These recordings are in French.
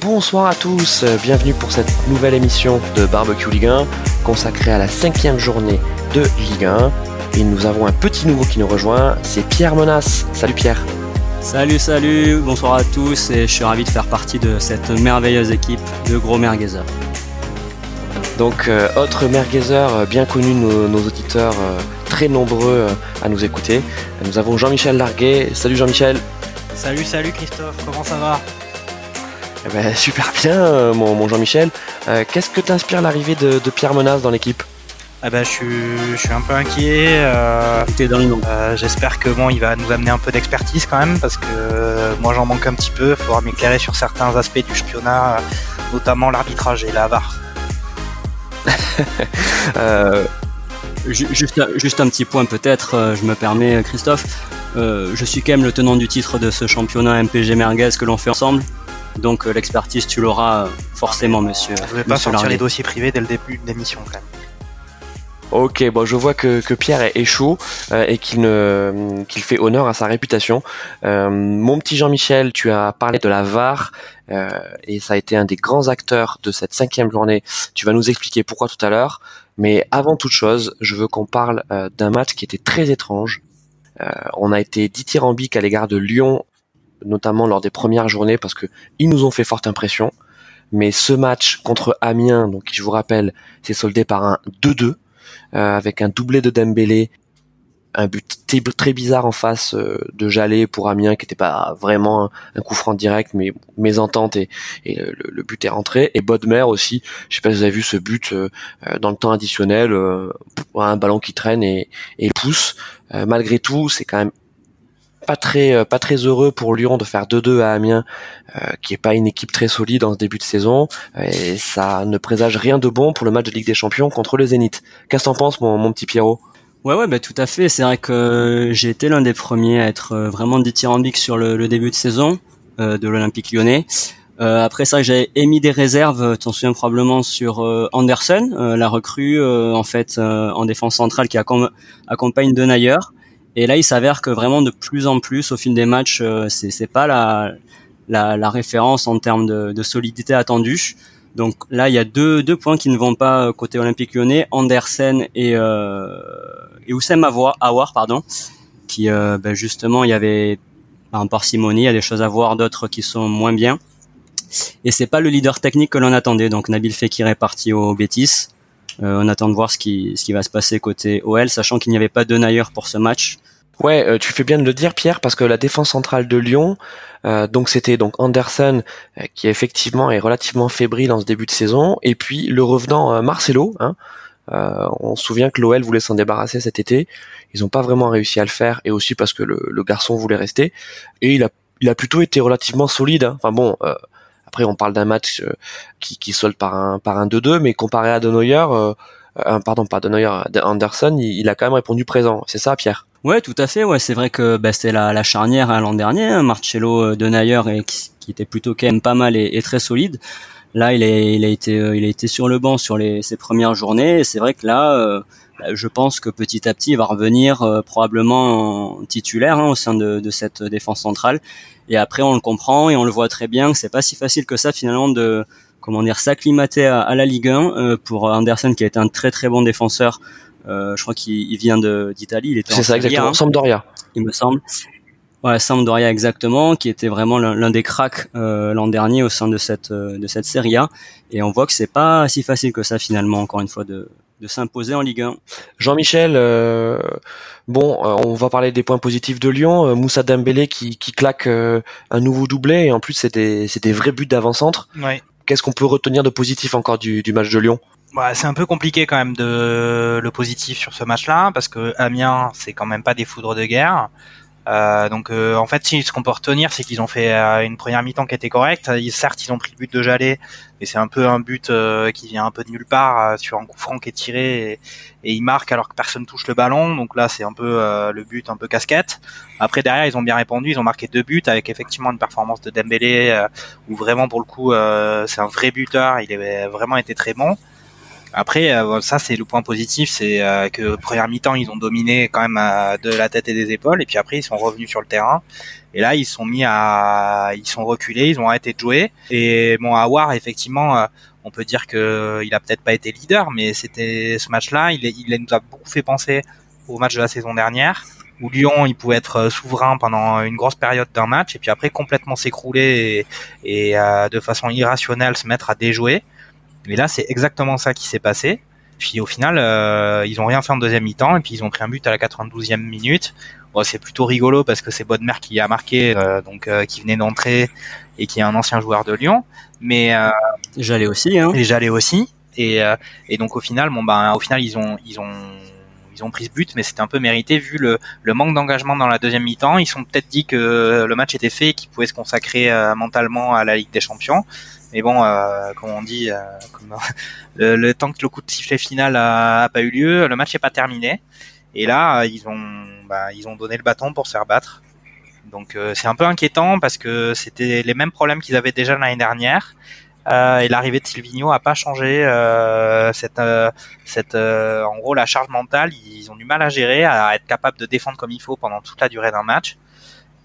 Bonsoir à tous, bienvenue pour cette nouvelle émission de Barbecue Ligue 1 consacrée à la cinquième journée de Ligue 1. Et nous avons un petit nouveau qui nous rejoint, c'est Pierre Menace. Salut Pierre. Salut, salut, bonsoir à tous et je suis ravi de faire partie de cette merveilleuse équipe de gros merguezers. Donc, euh, autre merguezer euh, bien connu de nos, auditeurs, euh, très nombreux à nous écouter. Nous avons Jean-Michel Larguet. Salut Jean-Michel. Salut, salut Christophe, comment ça va? Eh ben, Super bien, mon, Jean-Michel. Qu'est-ce que t'inspire l'arrivée de, Pierre Menace dans l'équipe? Ah ben, je, suis, un peu inquiet. J'espère que bon, il va nous amener un peu d'expertise quand même, parce que moi j'en manque un petit peu. Il faudra m'éclairer sur certains aspects du championnat, notamment l'arbitrage et la VAR. Euh, juste, juste un petit point peut-être, euh, je me permets Christophe. Euh, je suis quand même le tenant du titre de ce championnat MPG Merguez que l'on fait ensemble. Donc l'expertise, tu l'auras forcément, monsieur. Je ne vais pas sortir les dossiers privés dès le début de l'émission quand même. Ok, bon, je vois que, Pierre est, chaud et qu'il fait honneur à sa réputation. mon petit Jean-Michel, tu as parlé de la VAR. Euh, et ça a été un des grands acteurs de cette cinquième journée. Tu vas nous expliquer pourquoi tout à l'heure. Mais avant toute chose, je veux qu'on parle euh, d'un match qui était très étrange. Euh, on a été dithyrambique à l'égard de Lyon, notamment lors des premières journées, parce que ils nous ont fait forte impression. Mais ce match contre Amiens, donc je vous rappelle, s'est soldé par un 2-2 avec un doublé de Dembélé un but très bizarre en face euh, de Jallet pour Amiens qui n'était pas vraiment un, coup franc direct mais mésentente et, et le, but est rentré et Bodmer aussi je sais pas si vous avez vu ce but euh, euh, dans le temps additionnel un ballon qui traîne et, et pousse malgré tout c'est quand même pas très pas très heureux pour Lyon de faire 2-2 à Amiens qui est pas une équipe très solide en ce début de saison et ça ne présage rien de bon pour le match de Ligue des Champions contre le Zénith. Qu'est-ce que t'en penses mon, mon petit Pierrot? Ouais, ouais, bah, tout à fait. C'est vrai que j'ai été l'un des premiers à être euh, vraiment dithyrambique sur le, début de saison euh, de l'Olympique lyonnais. Euh, après ça, j'ai émis des réserves, t'en souviens probablement, sur Anderson, la recrue en fait en défense centrale qui accompagne Denayer. Et là, il s'avère que vraiment de plus en plus, au fil des matchs, c'est, c'est pas la, la, la, référence en termes de, de solidité attendue. Donc là, il y a deux, deux points qui ne vont pas côté Olympique Lyonnais, Andersen et, euh, et Oussem Awar, pardon, qui euh, ben justement, il y avait en parcimonie, il y a des choses à voir, d'autres qui sont moins bien. Et c'est pas le leader technique que l'on attendait. Donc Nabil Fekir est parti au Betis. Euh, on attend de voir ce qui, ce qui va se passer côté OL, sachant qu'il n'y avait pas de Nayer pour ce match. Ouais, euh, tu fais bien de le dire, Pierre, parce que la défense centrale de Lyon, euh, donc c'était donc Anderson euh, qui effectivement est relativement fébrile en ce début de saison, et puis le revenant Marcelo. Hein, on se souvient que l'OL voulait s'en débarrasser cet été, ils n'ont pas vraiment réussi à le faire, et aussi parce que le, garçon voulait rester, et il a, il a plutôt été relativement solide. Hein. Enfin bon. après, on parle d'un match qui, qui solde par un par un 2-2, mais comparé à De Neuer, pardon, pas De Anderson, il, il a quand même répondu présent. C'est ça, Pierre? Ouais, tout à fait. Ouais, c'est vrai que bah, c'était la, la, charnière hein, l'an dernier, hein, Marcello euh, de Nayer, et qui, était plutôt quand même pas mal et, très solide. Là, il a, il a été, euh, il a été sur le banc sur les, ses premières journées. Et c'est vrai que là, euh, bah, je pense que petit à petit, il va revenir probablement en titulaire hein, au sein de, de, cette défense centrale. Et après, on le comprend et on le voit très bien que c'est pas si facile que ça finalement de comment dire s'acclimater à, à, la Ligue 1 pour Anderson qui été un très très bon défenseur euh, je crois qu'il vient d'Italie. Il était C'est ça exactement. Sampdoria. Il me semble. Ouais, Sampdoria exactement, qui était vraiment l'un des cracks euh, l'an dernier au sein de cette euh, de cette Serie A. Et on voit que c'est pas si facile que ça finalement, encore une fois, de de s'imposer en Ligue 1. Jean-Michel, euh, bon, on va parler des points positifs de Lyon. Moussa Dembélé qui, qui claque un nouveau doublé et en plus c'est des, des vrais buts d'avant-centre. Ouais. Qu'est-ce qu'on peut retenir de positif encore du, du match de Lyon? Bah, c'est un peu compliqué quand même de le positif sur ce match-là parce que Amiens c'est quand même pas des foudres de guerre. Euh, donc euh, en fait, ce qu'on peut retenir, c'est qu'ils ont fait euh, une première mi-temps qui était correcte. Ils, certes, ils ont pris le but de Jallet, mais c'est un peu un but qui vient un peu de nulle part sur un coup franc qui est tiré et, et ils marquent alors que personne touche le ballon. Donc là, c'est un peu le but un peu casquette. Après derrière, ils ont bien répondu, ils ont marqué deux buts avec effectivement une performance de Dembélé où vraiment pour le coup, c'est un vrai buteur. Il avait vraiment été très bon. Après, euh, ça c'est le point positif, c'est euh, que première mi-temps ils ont dominé quand même de la tête et des épaules, et puis après ils sont revenus sur le terrain. Et là, ils sont mis à, ils sont reculés, ils ont arrêté de jouer. Et bon, Awar, effectivement, on peut dire que il a peut-être pas été leader, mais c'était ce match-là, il, il nous a beaucoup fait penser au match de la saison dernière où Lyon il pouvait être euh, souverain pendant une grosse période d'un match et puis après complètement s'écrouler et, et euh, de façon irrationnelle se mettre à déjouer. Mais là c'est exactement ça qui s'est passé. Puis au final euh, ils ont rien fait en deuxième mi-temps et puis ils ont pris un but à la 92e minute. Bon, c'est plutôt rigolo parce que c'est Bodmer qui a marqué donc qui venait d'entrer et qui est un ancien joueur de Lyon. Mais j'allais aussi hein. Et j'allais aussi. Et, et donc au final bon ben au final ils ont ils ont ils ont pris ce but, mais c'était un peu mérité vu le, manque d'engagement dans la deuxième mi-temps. Ils sont peut-être dit que le match était fait et qu'ils pouvaient se consacrer euh, mentalement à la Ligue des Champions. Mais bon, euh, comme on dit, euh, le, temps que le coup de sifflet final a, pas eu lieu, le match n'est pas terminé. Et là, ils ont, bah, ils ont donné le bâton pour se faire battre. Donc c'est un peu inquiétant parce que c'était les mêmes problèmes qu'ils avaient déjà l'année dernière. Euh, et l'arrivée de Silvino a pas changé euh, cette, euh, cette, en gros, la charge mentale. Ils ont du mal à gérer, à être capable de défendre comme il faut pendant toute la durée d'un match.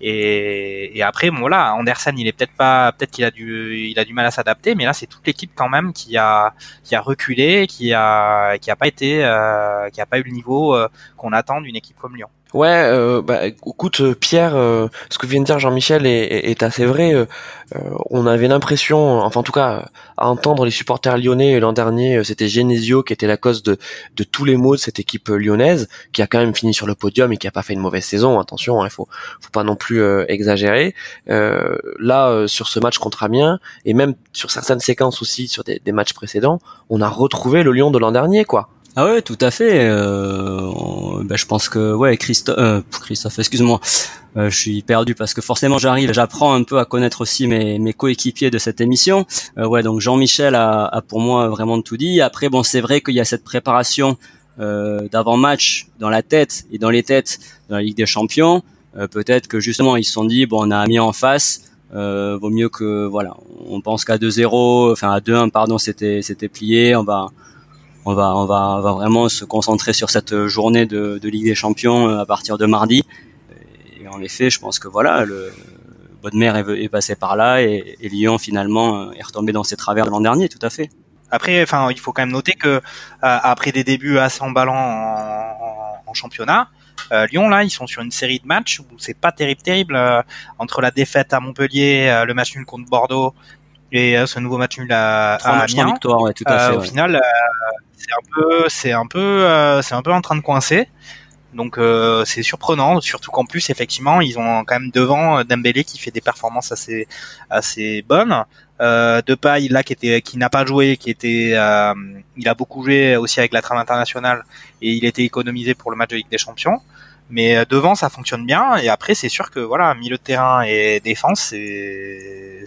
Et, après, bon voilà, Andersen, il est peut-être pas, peut-être qu'il a du, il a du mal à s'adapter, mais là, c'est toute l'équipe quand même qui a, qui a reculé, qui a, qui a pas été, qui a pas eu le niveau qu'on attend d'une équipe comme Lyon. Ouais, euh, bah, écoute euh, Pierre, euh, ce que vient de dire Jean-Michel est, assez vrai. Euh, on avait l'impression, enfin en tout cas, à entendre les supporters lyonnais l'an dernier, c'était Genesio qui était la cause de, tous les maux de cette équipe lyonnaise, qui a quand même fini sur le podium et qui a pas fait une mauvaise saison. Attention, il hein, faut, pas non plus exagérer. là, sur ce match contre Amiens et même sur certaines séquences aussi sur des, des matchs précédents, on a retrouvé le Lyon de l'an dernier, quoi. Ah ouais, tout à fait. Euh, ben je pense que ouais, Christophe, euh, Christophe, excuse-moi, euh, je suis perdu parce que forcément j'arrive, j'apprends un peu à connaître aussi mes, mes coéquipiers de cette émission. Euh, ouais, donc Jean-Michel a, a, pour moi vraiment tout dit. Après, bon, c'est vrai qu'il y a cette préparation euh, d'avant-match dans la tête et dans les têtes dans la Ligue des Champions. Euh, peut-être que justement ils se sont dit bon, on a mis en face. Vaut mieux que voilà, on pense qu'à 2-0, enfin à 2-1 pardon, c'était c'était plié, on va on va, on va, va vraiment se concentrer sur cette journée de, de, Ligue des Champions euh, à partir de mardi. Et en effet, je pense que voilà, le Bodmer est, est passé par là et, et, Lyon finalement euh, est retombé dans ses travers de l'an dernier, tout à fait. Après, enfin, il faut quand même noter que euh, après des débuts assez emballants en, en, championnat, euh, Lyon là, ils sont sur une série de matchs où c'est pas terrible, terrible entre la défaite à Montpellier, le match nul contre Bordeaux et ce nouveau match nul à, à Amiens. ouais, tout à fait, Au final, c'est c'est un peu, euh, c'est un peu en train de coincer. Donc euh, c'est surprenant, surtout qu'en plus effectivement ils ont quand même devant euh, Dembélé qui fait des performances assez assez bonnes. Euh, Depay là qui était qui n'a pas joué, qui était il a beaucoup joué aussi avec la trame internationale et il était économisé pour le match de Ligue des Champions. Mais euh, devant, ça fonctionne bien. Et après, c'est sûr que voilà, milieu de terrain et défense,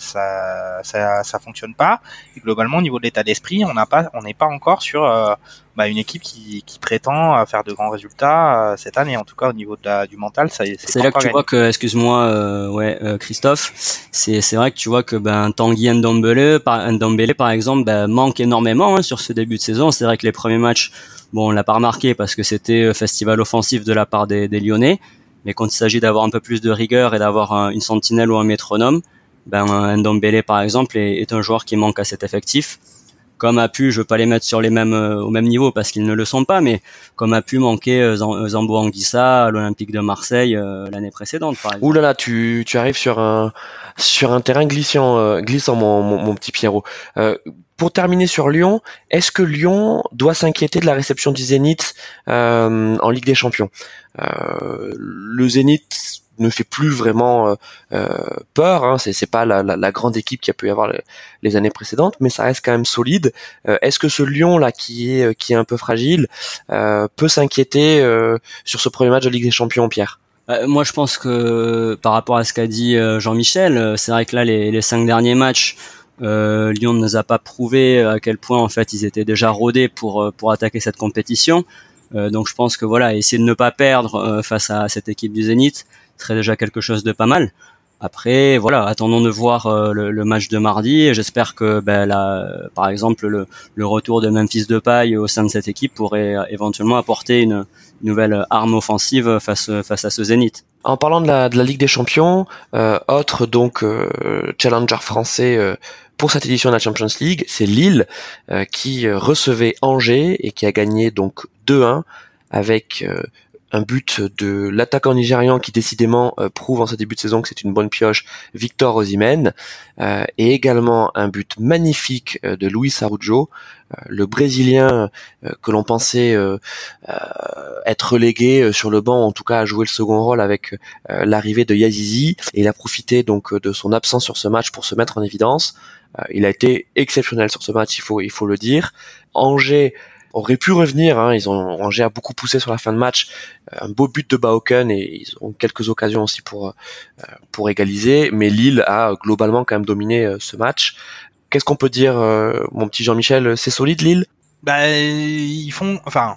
ça, ça, ça fonctionne pas. Et globalement, au niveau de l'état d'esprit, on n'a pas, on n'est pas encore sur euh, bah, une équipe qui, qui prétend faire de grands résultats euh, cette année. En tout cas, au niveau de la, du mental, ça. C'est là que tu vois que, excuse-moi, ouais, Christophe, c'est c'est vrai que tu vois que ben Tanguy Ndombele, par Ndombele par exemple, ben, manque énormément hein, sur ce début de saison. C'est vrai que les premiers matchs Bon, on l'a pas remarqué parce que c'était euh, festival offensif de la part des, Lyonnais. Mais quand il s'agit d'avoir un peu plus de rigueur et d'avoir une sentinelle ou un métronome, ben un Ndombele par exemple est, un joueur qui manque à cet effectif. Comme a pu, je veux pas les mettre sur les mêmes euh, au même niveau parce qu'ils ne le sont pas, mais comme a pu manquer euh, Zambo Anguissa à l'Olympique de Marseille l'année précédente. Par exemple. Ouh là là, tu, tu arrives sur un sur un terrain glissant, glissant mon, mon, petit Pierrot pour terminer sur Lyon, est-ce que Lyon doit s'inquiéter de la réception du Zénith euh, en Ligue des Champions? Euh, Le Zénith ne fait plus vraiment euh, euh peur. Hein, c'est pas la, grande équipe qu'il y a pu y avoir les, années précédentes, mais ça reste quand même solide. Euh, est-ce que ce Lyon là qui est qui est un peu fragile peut s'inquiéter sur ce premier match de Ligue des Champions, Pierre? Moi, je pense que par rapport à ce qu'a dit Jean-Michel, c'est vrai que là, les, les cinq derniers matchs, euh, Lyon ne nous a pas prouvé à quel point en fait ils étaient déjà rodés pour euh, pour attaquer cette compétition. Euh, donc je pense que voilà, essayer de ne pas perdre euh, face à cette équipe du Zénith serait déjà quelque chose de pas mal. Après, voilà, attendons de voir euh, le, match de mardi et j'espère que, ben, là, par exemple, le, le, retour de Memphis Depay au sein de cette équipe pourrait éventuellement apporter une, nouvelle arme offensive face face à ce Zénith. En parlant de la, de la Ligue des Champions, euh, autre donc challenger français pour cette édition de la Champions League, c'est Lille qui recevait Angers et qui a gagné donc 2-1 avec un but de l'attaquant nigérian qui décidément euh, prouve en ce début de saison que c'est une bonne pioche, Victor Osimhen, euh, et également un but magnifique euh, de Luis Araujo, le Brésilien que l'on pensait être relégué sur le banc, en tout cas à jouer le second rôle avec l'arrivée de Yazizi, et il a profité donc de son absence sur ce match pour se mettre en évidence. Il a été exceptionnel sur ce match, il faut il faut le dire. Angers aurait pu revenir. Hein. Ils ont Angers a beaucoup poussé sur la fin de match, euh, un beau but de Bauken et ils ont quelques occasions aussi pour euh, pour égaliser. Mais Lille a globalement quand même dominé euh, ce match. Qu'est-ce qu'on peut dire, mon petit Jean-Michel? C'est solide Lille? Bah ils font, enfin.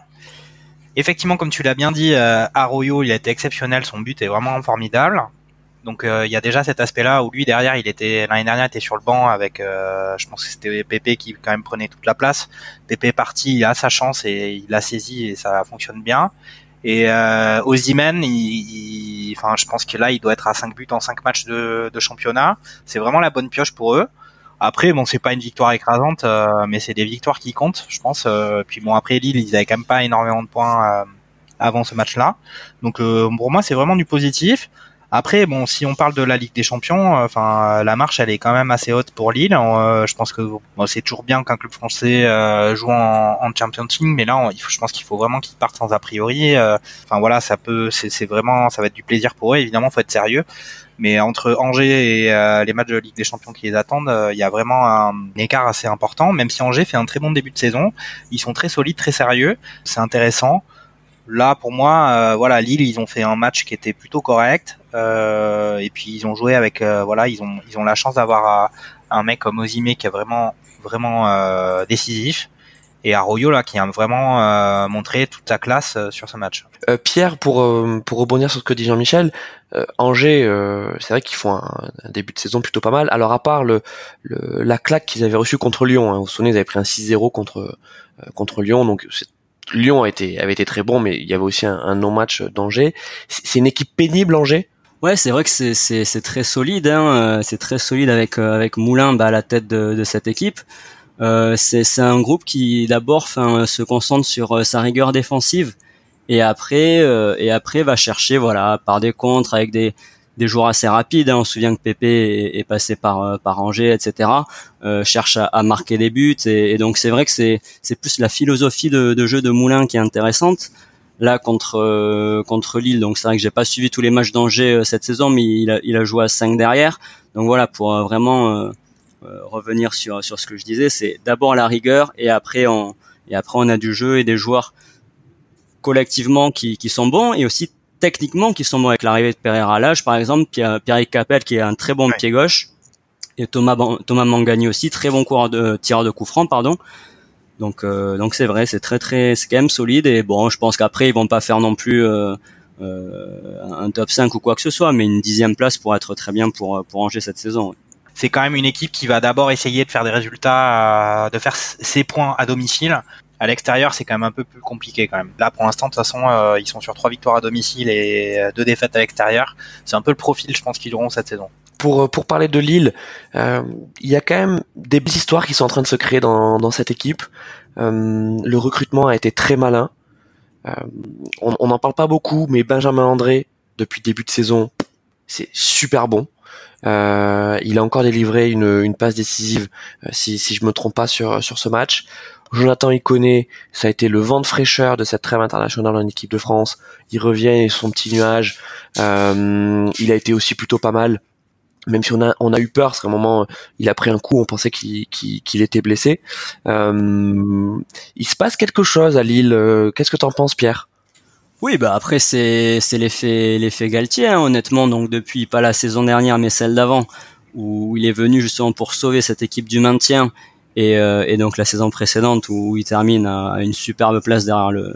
Effectivement, comme tu l'as bien dit, Arroyo, il a été exceptionnel, son but est vraiment formidable. Donc euh, il y a déjà cet aspect-là où lui derrière, il était l'année dernière, il était sur le banc avec, euh, je pense que c'était Pépé qui quand même prenait toute la place. Pépé est parti, il a sa chance et il l'a saisi et ça fonctionne bien. Et euh, enfin, je pense que là, il doit être à 5 buts en 5 matchs de, championnat. C'est vraiment la bonne pioche pour eux. Après, bon, c'est pas une victoire écrasante, euh, mais c'est des victoires qui comptent, je pense. puis bon, après Lille, ils avaient quand même pas énormément de points avant ce match-là. Donc pour moi, c'est vraiment du positif. Après, bon, si on parle de la Ligue des Champions, euh, enfin, la marche, elle est quand même assez haute pour Lille. Euh, je pense que c'est toujours bien qu'un club français euh, joue en, en Champions League, mais là, il faut, je pense qu'il faut vraiment qu'ils partent sans a priori. Enfin voilà, ça peut, c'est vraiment, ça va être du plaisir pour eux. Évidemment, faut être sérieux. Mais entre Angers et les matchs de Ligue des Champions qui les attendent, il y a vraiment un écart assez important. Même si Angers fait un très bon début de saison, ils sont très solides, très sérieux. C'est intéressant. Là, pour moi, euh, voilà, Lille, ils ont fait un match qui était plutôt correct. Euh, et puis ils ont joué avec, euh, voilà, ils ont ils ont la chance d'avoir un mec comme Ozime qui est vraiment vraiment décisif et Arroyo là qui a vraiment montré toute sa classe sur ce match. Pierre, pour pour rebondir sur ce que dit Jean-Michel, Angers, c'est vrai qu'ils font un, début de saison plutôt pas mal. Alors à part le, la claque qu'ils avaient reçue contre Lyon, hein, vous vous souvenez, ils avaient pris un 6-0 contre contre Lyon, donc c'est Lyon a été, avait été très bon, mais il y avait aussi un, non-match d'Angers. C'est une équipe pénible, Angers? Ouais, c'est vrai que c'est très solide. Hein. Euh, c'est très solide avec euh, avec Moulin bah, à la tête de, de cette équipe. Euh, c'est un groupe qui d'abord se concentre sur euh, sa rigueur défensive et après et après va chercher voilà par des contres avec des des joueurs assez rapides. Hein. On se souvient que Pépé est, passé par euh, par Angers, etc. Euh, cherche à, marquer des buts et, donc c'est vrai que c'est c'est plus la philosophie de, de, jeu de Moulin qui est intéressante. Là contre euh, contre Lille, donc c'est vrai que j'ai pas suivi tous les matchs d'Angers cette saison, mais il a, il a joué à 5 derrière. Donc voilà pour vraiment revenir sur sur ce que je disais, c'est d'abord la rigueur et après on et après on a du jeu et des joueurs collectivement qui, qui sont bons et aussi techniquement qui sont bons avec l'arrivée de Pereira à l'âge, par exemple, Pierre, Pierre Capel qui est un très bon pied gauche. Et Thomas Thomas Mangani aussi très bon coureur de tireur de coup franc pardon. Donc euh, donc c'est vrai, c'est très très c'est quand même solide. Et bon, je pense qu'après ils vont pas faire non plus euh, euh, un top 5 ou quoi que ce soit, mais une dixième place pour être très bien pour pour ranger cette saison. C'est quand même une équipe qui va d'abord essayer de faire des résultats, de faire ses points à domicile à l'extérieur, c'est quand même un peu plus compliqué quand même. Là, pour l'instant, de toute façon, euh, ils sont sur trois victoires à domicile et euh, deux défaites à l'extérieur. C'est un peu le profil, je pense, qu'ils auront cette saison. Pour, euh, pour parler de Lille, il y a quand même des belles histoires qui sont en train de se créer dans, dans cette équipe. Le recrutement a été très malin. on n'en parle pas beaucoup, mais Benjamin André, depuis début de saison, c'est super bon. Euh, il a encore délivré une, passe décisive, si, si je me trompe pas sur, sur ce match. Jonathan Iconé, ça a été le vent de fraîcheur de cette trêve internationale en équipe de France. Il revient et son petit nuage. Euh, il a été aussi plutôt pas mal. Même si on a, on a eu peur, parce qu'à un moment, il a pris un coup, on pensait qu'il était blessé. Euh, il se passe quelque chose à Lille. Qu'est-ce que t'en penses, Pierre? Oui, bah après c'est c'est l'effet l'effet Galtier, hein, honnêtement. Donc depuis pas la saison dernière, mais celle d'avant, où il est venu justement pour sauver cette équipe du maintien et, euh, et, donc la saison précédente où il termine à, une superbe place derrière le,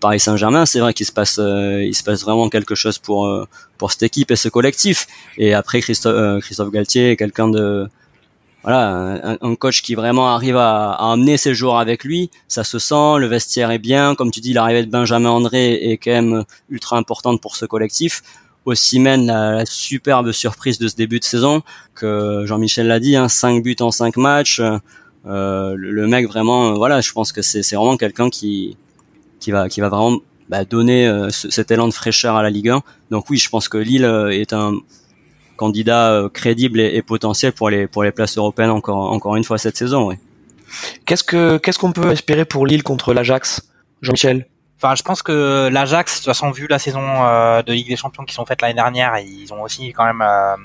Paris Saint-Germain, c'est vrai qu'il se passe, euh, il se passe vraiment quelque chose pour euh, pour cette équipe et ce collectif. Et après Christophe, Christophe Galtier est quelqu'un de voilà, un, coach qui vraiment arrive à, à, emmener ses joueurs avec lui. Ça se sent, le vestiaire est bien. Comme tu dis, l'arrivée de Benjamin André est quand même ultra importante pour ce collectif. Ossimène, la, la superbe surprise de ce début de saison, que Jean-Michel l'a dit, hein, 5 buts en 5 matchs. Euh, le, mec vraiment, voilà, je pense que c'est vraiment quelqu'un qui qui va qui va vraiment bah, donner cet élan de fraîcheur à la Ligue 1. Donc oui, je pense que Lille est un candidat crédible et, potentiel pour les pour les places européennes encore encore une fois cette saison. Oui. Qu'est-ce que qu'est-ce qu'on peut espérer pour Lille contre l'Ajax, Jean-Michel? Enfin, je pense que l'Ajax, de toute façon, vu la saison euh, de Ligue des Champions qui sont faites l'année dernière, ils ont aussi quand même euh,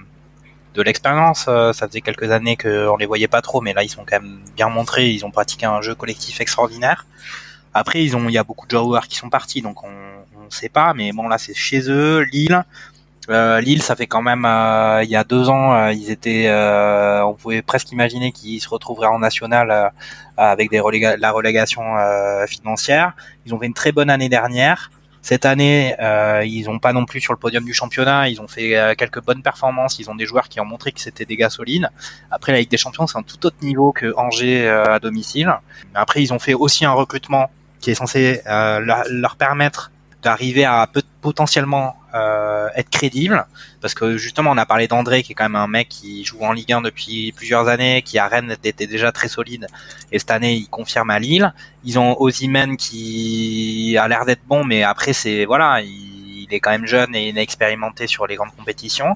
de l'expérience. Euh, ça faisait quelques années qu'on les voyait pas trop, mais là, ils sont quand même bien montrés. Ils ont pratiqué un jeu collectif extraordinaire. Après, ils ont, il y a beaucoup de joueurs qui sont partis, donc on ne sait pas. Mais bon, là, c'est chez eux, Lille. Euh, Lille, ça fait quand même euh, il y a deux ans, euh, ils étaient, on pouvait presque imaginer qu'ils se retrouveraient en national avec la relégation financière. Ils ont fait une très bonne année dernière. Cette année, ils n'ont pas non plus sur le podium du championnat. Ils ont fait quelques bonnes performances. Ils ont des joueurs qui ont montré que c'était des gars. Après, la Ligue des Champions, c'est un tout autre niveau que Angers à domicile. Après, ils ont fait aussi un recrutement qui est censé leur, leur permettre d'arriver à potentiellement euh, être crédible. Parce que justement on a parlé d'André qui est quand même un mec qui joue en Ligue 1 depuis plusieurs années qui à Rennes était déjà très solide. Et cette année il confirme à Lille. Ils ont Ozymen qui a l'air d'être bon mais après c'est voilà il, est quand même jeune et inexpérimenté sur les grandes compétitions.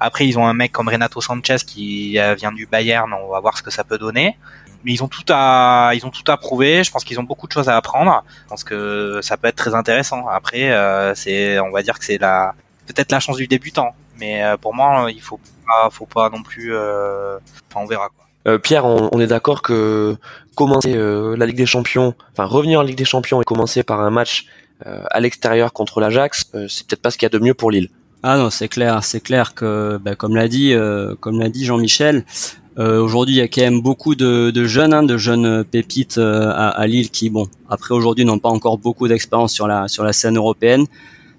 Après ils ont un mec comme Renato Sanchez qui euh, vient du Bayern. On va voir ce que ça peut donner mais ils ont tout à ils ont tout à prouver. Je pense qu'ils ont beaucoup de choses à apprendre. Je pense que ça peut être très intéressant. Après, euh, c'est on va dire que c'est la peut-être la chance du débutant. Mais euh, pour moi, il faut pas, faut pas non plus. Euh, enfin, on verra. Quoi. Pierre, on, est d'accord que commencer la Ligue des Champions, enfin revenir en Ligue des Champions et commencer par un match à l'extérieur contre l'Ajax, c'est peut-être pas ce qu'il y a de mieux pour Lille. Ah non, c'est clair, c'est clair que, bah, comme l'a dit, comme l'a dit Jean-Michel, euh, aujourd'hui, il y a quand même beaucoup de, de jeunes, hein, de jeunes pépites euh, à, à, Lille qui, bon, après aujourd'hui, n'ont pas encore beaucoup d'expérience sur la sur la scène européenne.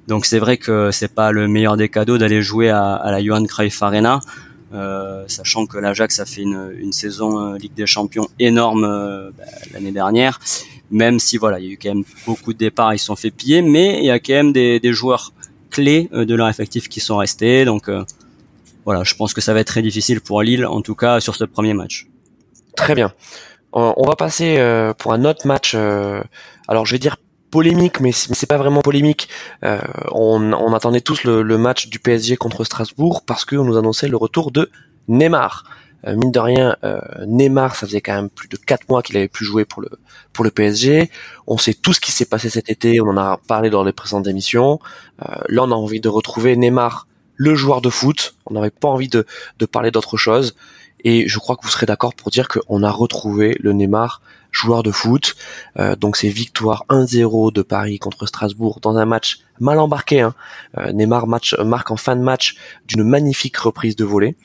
Donc c'est vrai que c'est pas le meilleur des cadeaux d'aller jouer à, à, la Johan Cruyff Arena, euh, sachant que l'Ajax a fait une, une saison euh, Ligue des Champions énorme bah, l'année dernière. Même si voilà, il y a eu quand même beaucoup de départs, ils sont fait piller, mais il y a quand même des, des joueurs clés de leur effectif qui sont restés. Donc voilà, je pense que ça va être très difficile pour Lille, en tout cas sur ce premier match. Très bien. On va passer euh, pour un autre match. Euh, alors je vais dire polémique, mais c'est pas vraiment polémique. Euh, on, attendait tous le, match du PSG contre Strasbourg parce qu'on nous annonçait le retour de Neymar. mine de rien, Neymar, ça faisait quand même plus de quatre mois qu'il avait plus joué pour le pour le PSG. On sait tout ce qui s'est passé cet été, on en a parlé dans les précédentes émissions. là, on a envie de retrouver Neymar le joueur de foot. On n'avait pas envie de, parler d'autre chose. Et je crois que vous serez d'accord pour dire qu'on a retrouvé le Neymar joueur de foot. Euh, donc c'est victoire 1-0 de Paris contre Strasbourg dans un match mal embarqué. Hein. Euh, Neymar marque en fin de match d'une magnifique reprise de volée.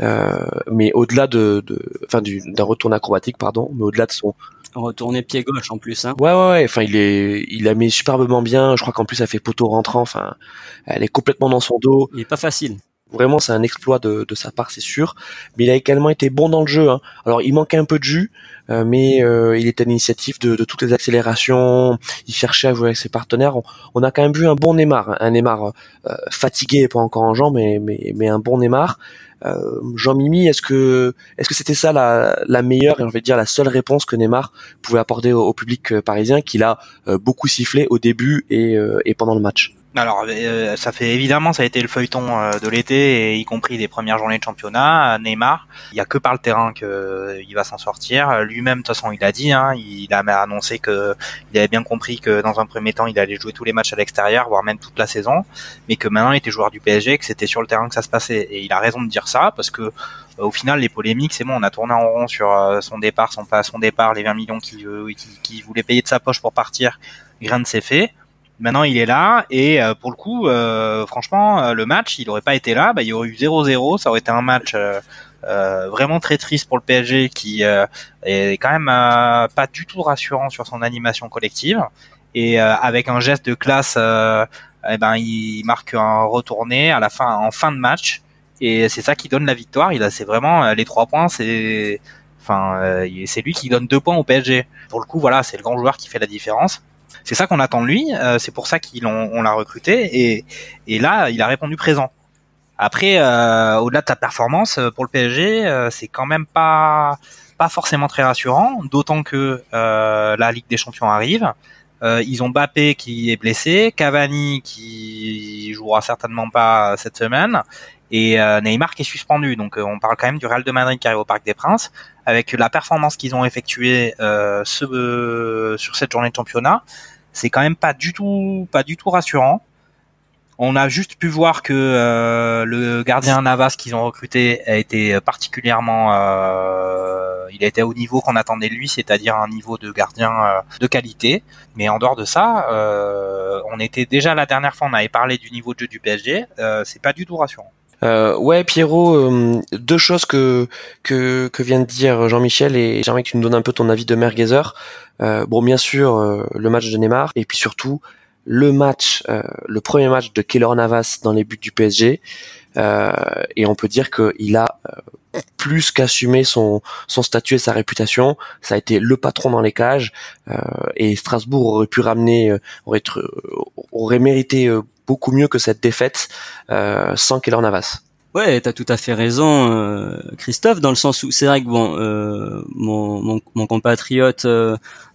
Euh, mais au-delà de, de enfin d'un retour acrobatique pardon, mais au-delà de son retourné pied gauche en plus. Hein. Ouais, ouais, ouais. Enfin, il est, il a mis superbement bien. Je crois qu'en plus, ça fait poteau rentrant. Enfin, elle est complètement dans son dos. Il est pas facile. Vraiment, c'est un exploit de, de sa part, c'est sûr. Mais il a également été bon dans le jeu. Hein. Alors, il manquait un peu de jus, euh, mais euh, il était à l'initiative de, de, toutes les accélérations. Il cherchait à jouer avec ses partenaires. On, a quand même vu un bon Neymar, hein. un Neymar euh, fatigué, pas encore en jambes, mais, mais, mais un bon Neymar. Euh, Jean Mimi, est-ce que est-ce que c'était ça la, la meilleure et on va dire la seule réponse que Neymar pouvait apporter au, public euh, parisien qu'il a euh, beaucoup sifflé au début et pendant le match? Alors, euh, ça fait évidemment, ça a été le feuilleton euh, de l'été, y compris des premières journées de championnat. Neymar, il y a que par le terrain que euh, il va s'en sortir. Lui-même, de toute façon, il a dit, hein, il a annoncé que il avait bien compris que dans un premier temps, il allait jouer tous les matchs à l'extérieur, voire même toute la saison, mais que maintenant, il était joueur du PSG, que c'était sur le terrain que ça se passait. Et il a raison de dire ça parce que au final, les polémiques, c'est bon, on a tourné en rond sur son départ, son pas son départ, les 20 millions qu'il qui voulait payer de sa poche pour partir. Rien ne s'est fait. Maintenant, il est là et euh, pour le coup, euh, franchement, euh, le match, il aurait pas été là, bah, il y aurait eu 0-0. Ça aurait été un match vraiment très triste pour le PSG qui est quand même pas du tout rassurant sur son animation collective. Et avec un geste de classe, eh ben, il marque un retourné à la fin, en fin de match. Et c'est ça qui donne la victoire. Il a, c'est vraiment les trois points. C'est, enfin, c'est lui qui donne deux points au PSG. Pour le coup, voilà, c'est le grand joueur qui fait la différence. C'est ça qu'on attend de lui. c'est pour ça qu'il on, l'a recruté et, là, il a répondu présent. Après, au-delà de ta performance pour le PSG, c'est quand même pas pas forcément très rassurant, d'autant que la Ligue des Champions arrive. Euh, ils ont Mbappé qui est blessé, Cavani qui jouera certainement pas cette semaine, et euh, Neymar qui est suspendu. Donc euh, on parle quand même du Real de Madrid qui arrive au Parc des Princes, avec la performance qu'ils ont effectuée ce, sur cette journée de championnat. C'est quand même pas du tout, pas du tout rassurant. On a juste pu voir que euh, le gardien Navas qu'ils ont recruté a été particulièrement, euh, il été au niveau qu'on attendait de lui, c'est-à-dire un niveau de gardien euh, de qualité. Mais en dehors de ça, on était déjà la dernière fois, on avait parlé du niveau de jeu du PSG, c'est pas du tout rassurant. Euh, ouais, Pierrot, deux choses que, que, que vient de dire Jean-Michel et j'aimerais que tu nous donnes un peu ton avis de merguezer. Euh, bon, bien sûr, le match de Neymar et puis surtout le match, euh, le premier match de Keylor Navas dans les buts du PSG, euh, et on peut dire qu'il a euh, plus qu'assumé son, son statut et sa réputation. Ça a été le patron dans les cages, et Strasbourg aurait pu ramener, aurait, aurait mérité beaucoup mieux que cette défaite sans Keylor Navas. Ouais, t'as tout à fait raison, Christophe, dans le sens où c'est vrai que bon, mon, mon, compatriote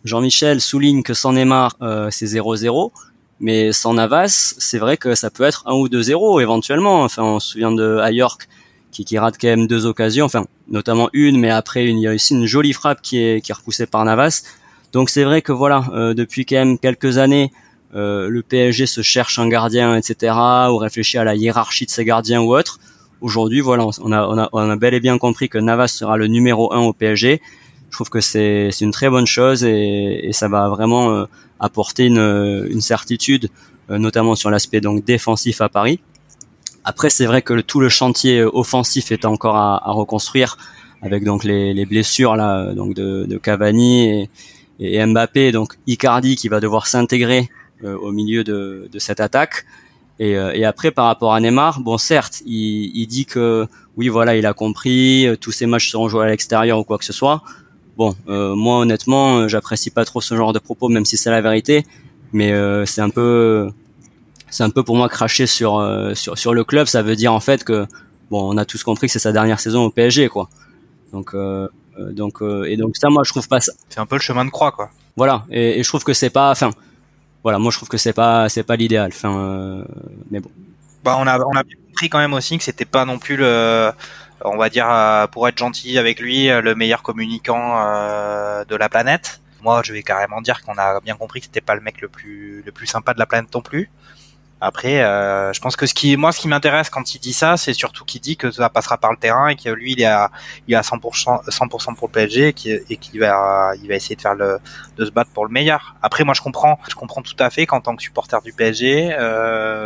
Jean-Michel souligne que sans Neymar, c'est 0-0. Mais sans Navas, c'est vrai que ça peut être un ou deux 0 éventuellement. Enfin, on se souvient de à York qui, qui rate quand même deux occasions, enfin notamment une, mais après une, il y a aussi une jolie frappe qui est, repoussée par Navas. Donc c'est vrai que voilà, euh, depuis quand même quelques années, euh, le PSG se cherche un gardien, etc., ou réfléchit à la hiérarchie de ses gardiens ou autre. Aujourd'hui, voilà, on a, on, a, on a bel et bien compris que Navas sera le numéro un au PSG. Je trouve que c'est une très bonne chose et, et ça va vraiment euh, apporter une, une certitude, euh, notamment sur l'aspect donc défensif à Paris. Après, c'est vrai que tout le chantier offensif est encore à, à reconstruire avec donc les, les, blessures là, donc de, de Cavani et, et, Mbappé, donc Icardi qui va devoir s'intégrer euh, au milieu de, de, cette attaque. Et, euh, et, après, par rapport à Neymar, bon, certes, il, il, dit que oui, voilà, il a compris, tous ces matchs seront joués à l'extérieur ou quoi que ce soit. Bon, euh, moi honnêtement, euh, j'apprécie pas trop ce genre de propos, même si c'est la vérité. Mais euh, c'est un peu, c'est un peu pour moi cracher sur, sur sur le club. Ça veut dire en fait que bon, on a tous compris que c'est sa dernière saison au PSG, quoi. Donc donc et donc ça, moi je trouve pas ça. C'est un peu le chemin de croix, quoi. Voilà, et, et je trouve que c'est pas, enfin, voilà, moi je trouve que c'est pas c'est pas l'idéal. Enfin, mais bon. Bah on a on a compris quand même aussi que c'était pas non plus le on va dire, euh, pour être gentil avec lui, euh, le meilleur communicant euh, de la planète. Moi, je vais carrément dire qu'on a bien compris que c'était pas le mec le plus le plus sympa de la planète non plus. Après, je pense que ce qui, moi, ce qui m'intéresse quand il dit ça, c'est surtout qu'il dit que ça passera par le terrain et que lui, il est à, il est à 100%, 100% pour le PSG et qu'il va, il va essayer de faire le, de se battre pour le meilleur. Après, moi, je comprends, je comprends tout à fait qu'en tant que supporter du PSG,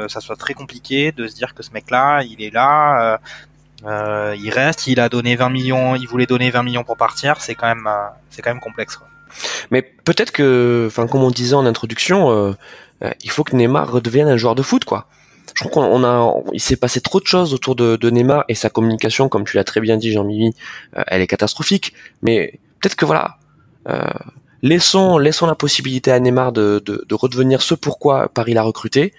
ça soit très compliqué de se dire que ce mec-là, il est là, euh, il reste, il a donné 20 millions, il voulait donner 20 millions pour partir, c'est quand même, euh, c'est quand même complexe. Quoi. Mais peut-être que, enfin, comme on disait en introduction, euh, euh, il faut que Neymar redevienne un joueur de foot, quoi. Je crois qu'on a, il s'est passé trop de choses autour de, de, Neymar et sa communication, comme tu l'as très bien dit, Jean-Mimi, elle est catastrophique. Mais peut-être que voilà, laissons, laissons la possibilité à Neymar de, de, de redevenir ce pourquoi Paris l'a recruté.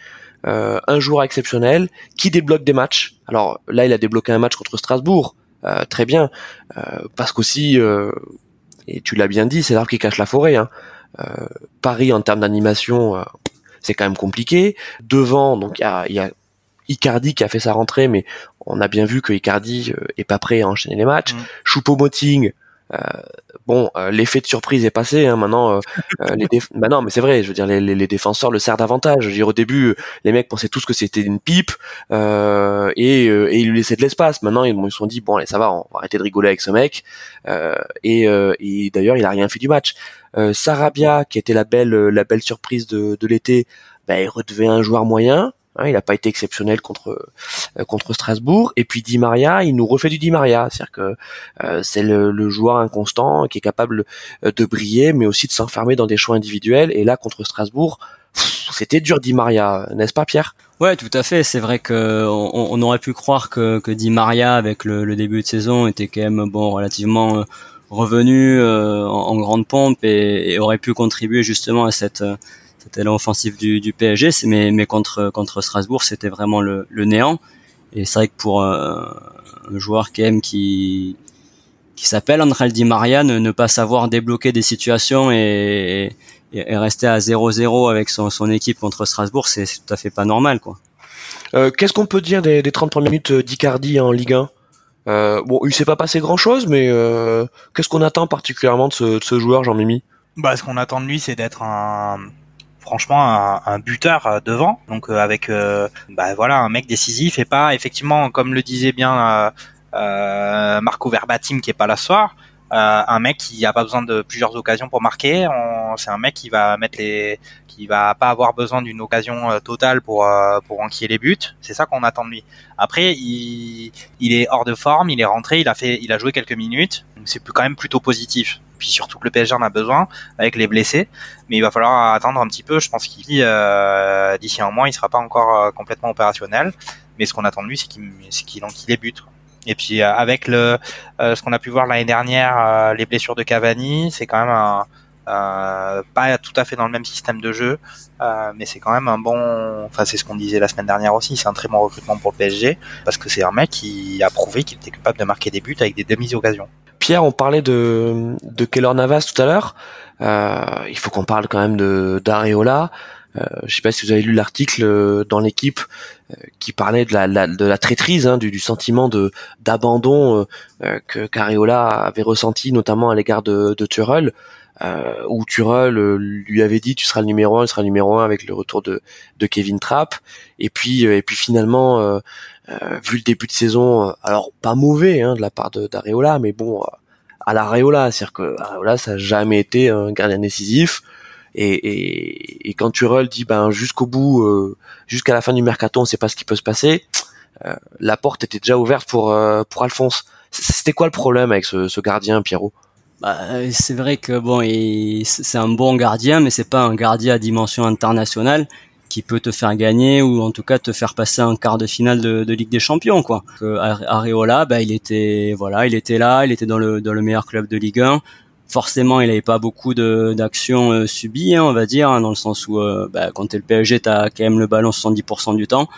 Euh, un joueur exceptionnel qui débloque des matchs. Alors là, il a débloqué un match contre Strasbourg, euh, très bien, euh, parce qu'aussi, et tu l'as bien dit, c'est l'arbre qui cache la forêt. Hein. Paris en termes d'animation, c'est quand même compliqué. Devant, donc il y a, y a Icardi qui a fait sa rentrée, mais on a bien vu que Icardi est pas prêt à enchaîner les matchs. Mmh. Choupo-Moting, euh, bon, euh, l'effet de surprise est passé. Hein, maintenant, euh, les bah non, mais c'est vrai. Je veux dire, les, défenseurs le servent davantage. Je veux dire, au début, les mecs pensaient tous que c'était une pipe et, et ils lui laissaient de l'espace. Maintenant, ils, se sont dit bon, allez, ça va, on va arrêter de rigoler avec ce mec. et, d'ailleurs, il a rien fait du match. Sarabia, qui était la belle, la belle surprise de, de l'été, bah, il redevait un joueur moyen. Hein, il n'a pas été exceptionnel contre euh, contre Strasbourg. Et puis Di Maria, il nous refait du Di Maria, c'est-à-dire que euh, c'est le, joueur inconstant qui est capable euh, de briller, mais aussi de s'enfermer dans des choix individuels. Et là, contre Strasbourg, c'était dur Di Maria, n'est-ce pas, Pierre? Ouais, tout à fait. C'est vrai que on, aurait pu croire que, que Di Maria, avec le, début de saison, était quand même bon relativement revenu en, grande pompe et, et, aurait pu contribuer justement à cette c'était l'offensive du, du PSG, mais, mais contre contre Strasbourg, c'était vraiment le, le néant. Et c'est vrai que pour un, joueur qui aime qui qui s'appelle André Di Maria, ne, pas savoir débloquer des situations et, et, rester à 0-0 avec son, son équipe contre Strasbourg, c'est tout à fait pas normal, quoi. Euh, Qu'est-ce qu'on peut dire des, des 30 premières minutes d'Icardi en Ligue 1 euh, Bon, il s'est pas passé grand-chose, mais euh, qu'est-ce qu'on attend particulièrement de ce, de ce joueur, Jean-Mimi? Bah, Ce qu'on attend de lui, c'est d'être un franchement un, buteur euh, devant donc euh, avec euh, bah, voilà un mec décisif et pas effectivement comme le disait bien euh, Marco Verbatim qui est pas là ce soir euh, un mec qui a pas besoin de plusieurs occasions pour marquer. C'est un mec qui va mettre les, qui va pas avoir besoin d'une occasion totale pour pour enquiller les buts. C'est ça qu'on attend de lui. Après, il, est hors de forme, il est rentré, il a fait, il a joué quelques minutes. C'est quand même plutôt positif puis surtout que le PSG en a besoin avec les blessés. Mais il va falloir attendre un petit peu. Je pense qu'il euh, d'ici un mois, il sera pas encore euh, complètement opérationnel. Mais ce qu'on attend de lui, c'est qu'il enquille les buts. Et puis euh, avec le euh, ce qu'on a pu voir l'année dernière, euh, les blessures de Cavani, c'est quand même un, pas tout à fait dans le même système de jeu, mais c'est quand même un bon. Enfin, c'est ce qu'on disait la semaine dernière aussi. C'est un très bon recrutement pour le PSG parce que c'est un mec qui a prouvé qu'il était capable de marquer des buts avec des demi-occasions. Pierre, on parlait de, de Navas tout à l'heure. Euh, il faut qu'on parle quand même de d'Areola. Euh, je sais pas si vous avez lu l'article euh, dans l'équipe euh, qui parlait de la, de la traîtrise, hein, du, sentiment de d'abandon que qu'Areola avait ressenti, notamment à l'égard de, de Tuchel, où Tuchel lui avait dit tu seras le numéro un, tu seras le numéro un avec le retour de, de Kevin Trapp, et puis et puis finalement euh, vu le début de saison, euh, alors pas mauvais hein, de la part d'Areola, mais bon, euh, à l'Areola, c'est-à-dire que Areola ça n'a jamais été un gardien décisif. Et, et, et quand Turel dit ben jusqu'au bout, jusqu'à la fin du mercato, on sait pas ce qui peut se passer. la porte était déjà ouverte pour pour Alphonse. C'était quoi le problème avec ce, ce gardien, Pierrot? Bah, c'est vrai que bon, c'est un bon gardien, mais c'est pas un gardien à dimension internationale qui peut te faire gagner ou en tout cas te faire passer un quart de finale de, de Ligue des Champions quoi. Que Areola, bah, il était voilà, il était là, il était dans le dans le meilleur club de Ligue 1. Forcément, il n'avait pas beaucoup d'actions euh, subies, hein, on va dire, hein, dans le sens où euh, bah, quand t'es le PSG, t'as quand même le ballon 70% du temps.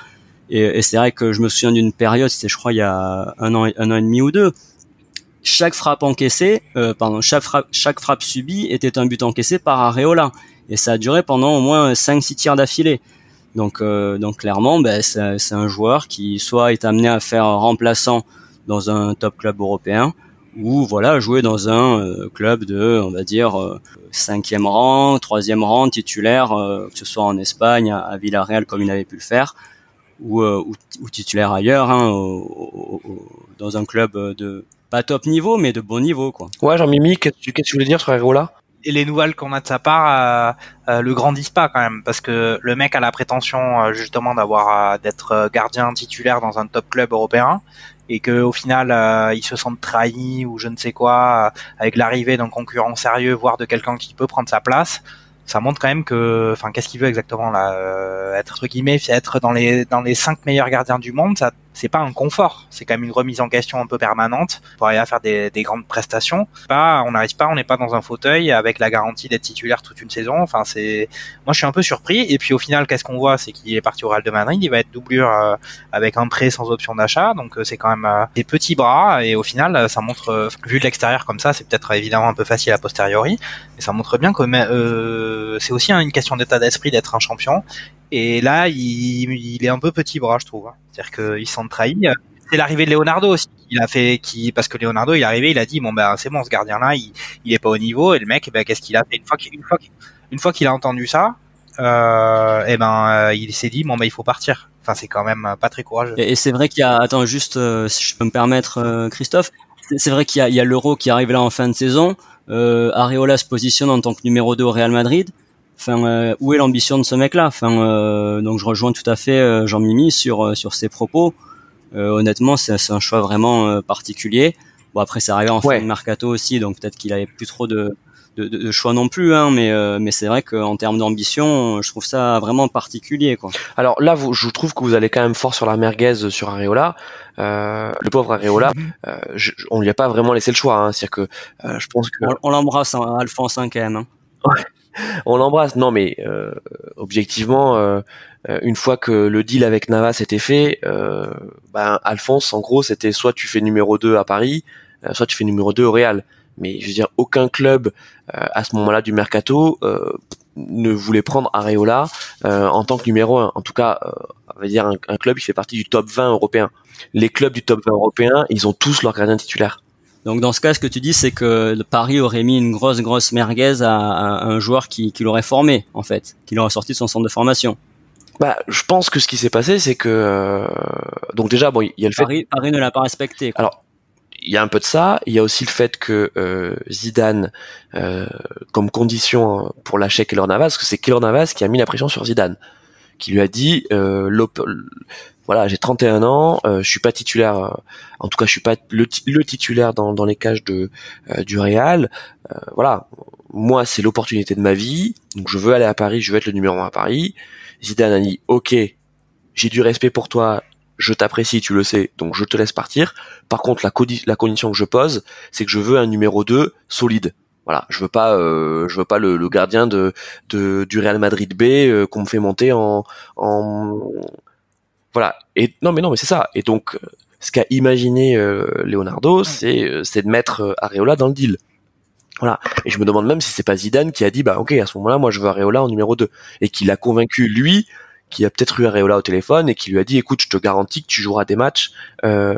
Et, et c'est vrai que je me souviens d'une période, c'était je crois il y a un an, un an et demi ou deux, chaque frappe encaissée, euh, pardon, chaque frappe, chaque frappe subie était un but encaissé par Areola et ça a duré pendant au moins 5-6 tirs d'affilée. Donc, euh, donc clairement, ben, c'est un joueur qui soit est amené à faire remplaçant dans un top club européen, ou voilà jouer dans un euh, club de, on va dire, euh, cinquième rang, troisième rang, titulaire, que ce soit en Espagne, à, Villarreal comme il avait pu le faire, ou, ou, ou titulaire ailleurs, hein, dans un club de pas top niveau, mais de bon niveau, quoi. Ouais, Jean-Mimi, qu'est-ce que tu voulais dire sur Areola et les nouvelles qu'on a de sa part euh, euh, le grandissent pas quand même parce que le mec a la prétention euh, justement d'avoir d'être gardien titulaire dans un top club européen et que au final il se sent trahi ou je ne sais quoi avec l'arrivée d'un concurrent sérieux voire de quelqu'un qui peut prendre sa place ça montre quand même que, enfin, qu'est-ce qu'il veut exactement là euh, Être entre guillemets, être dans les dans les cinq meilleurs gardiens du monde, ça, c'est pas un confort. C'est quand même une remise en question un peu permanente pour arriver à faire des, des grandes prestations. Pas, on n'arrive pas, on n'est pas dans un fauteuil avec la garantie d'être titulaire toute une saison. Enfin, c'est, moi, je suis un peu surpris. Et puis au final, qu'est-ce qu'on voit? C'est qu'il est parti au Real de Madrid. Il va être doublure euh, avec un prêt sans option d'achat. Donc euh, c'est quand même des petits bras. Et au final, ça montre, vu de l'extérieur comme ça, c'est peut-être évidemment un peu facile a posteriori, mais ça montre bien que c'est aussi une question d'état d'esprit d'être un champion. Et là, il, est un peu petit bras, je trouve. Hein. C'est-à-dire qu'il s'en trahit. C'est l'arrivée de Leonardo aussi. Il a fait, qui, parce que Leonardo, il est arrivé, il a dit, bon ben c'est bon, ce gardien-là, il, il est pas au niveau. Et le mec, ben qu'est-ce qu'il a fait? Une fois qu'il, a entendu ça, euh, et ben euh, il s'est dit, bon ben il faut partir. Enfin, c'est quand même pas très courageux. Et, c'est vrai qu'il y a, attends, juste, euh, si je peux me permettre, euh, Christophe, c'est vrai qu'il y a, il y a l'Euro qui arrive là en fin de saison. Euh, Areola se positionne en tant que numéro 2 au Real Madrid. Enfin, euh, où est l'ambition de ce mec-là? Enfin, euh, donc je rejoins tout à fait euh, Jean Mimi sur sur ses propos. honnêtement, c'est un choix vraiment particulier. Bon, après, c'est arrivé en fin de mercato aussi, donc peut-être qu'il avait plus trop de de, de, choix non plus, hein, mais, euh, mais c'est vrai qu'en termes d'ambition, je trouve ça vraiment particulier. Quoi. Alors là, vous, je trouve que vous allez quand même fort sur la merguez sur Areola. Euh, le pauvre Areola, mhm. euh, on lui a pas vraiment laissé le choix. Hein, C'est-à-dire que euh, je pense que on, l'embrasse, hein, Alphonse 5 hein, quand même. Hein. Ouais. on l'embrasse. Non, mais euh, objectivement, euh, euh, une fois que le deal avec Navas était fait, ben Alphonse, en gros, c'était soit tu fais numéro 2 à Paris, soit tu fais numéro 2 au Real. Mais je veux dire, aucun club à ce moment-là du mercato ne voulait prendre Areola en tant que numéro 1. En tout cas, on va dire un, club qui fait partie du top 20 européen. Les clubs du top 20 européen, ils ont tous leur gardien titulaire. Donc dans ce cas, ce que tu dis, c'est que Paris aurait mis une grosse grosse merguez à, un joueur qui, qui l'aurait formé en fait, qui l'aurait sorti de son centre de formation. Bah, je pense que ce qui s'est passé, c'est que euh, donc déjà bon, il y a le Paris, fait Paris ne l'a pas respecté. Quoi. Alors il y a un peu de ça. Il y a aussi le fait que euh, Zidane, euh, comme condition pour lâcher Keylor Navas, parce que c'est Keylor Navas qui a mis la pression sur Zidane, qui lui a dit euh, voilà, j'ai 31 ans, euh, je suis pas titulaire, euh, en tout cas, je suis pas le, titulaire dans, les cages de euh, du Real. Euh, voilà, moi, c'est l'opportunité de ma vie, donc je veux aller à Paris, je veux être le numéro 1 à Paris. Zidane a dit, ok, j'ai du respect pour toi, je t'apprécie, tu le sais, donc je te laisse partir. Par contre, la, la condition que je pose, c'est que je veux un numéro 2 solide. Voilà, je veux pas, euh, je veux pas le, le gardien de, de, du Real Madrid B qu'on me fait monter en, en voilà. Et non, mais non, mais c'est ça. Et donc, ce qu'a imaginé euh, Leonardo, c'est euh, c'est de mettre euh, Areola dans le deal. Voilà. Et je me demande même si c'est pas Zidane qui a dit bah ok à ce moment-là moi je veux Areola en numéro 2 et qui l'a convaincu lui qui a peut-être eu Areola au téléphone et qui lui a dit écoute je te garantis que tu joueras des matchs euh,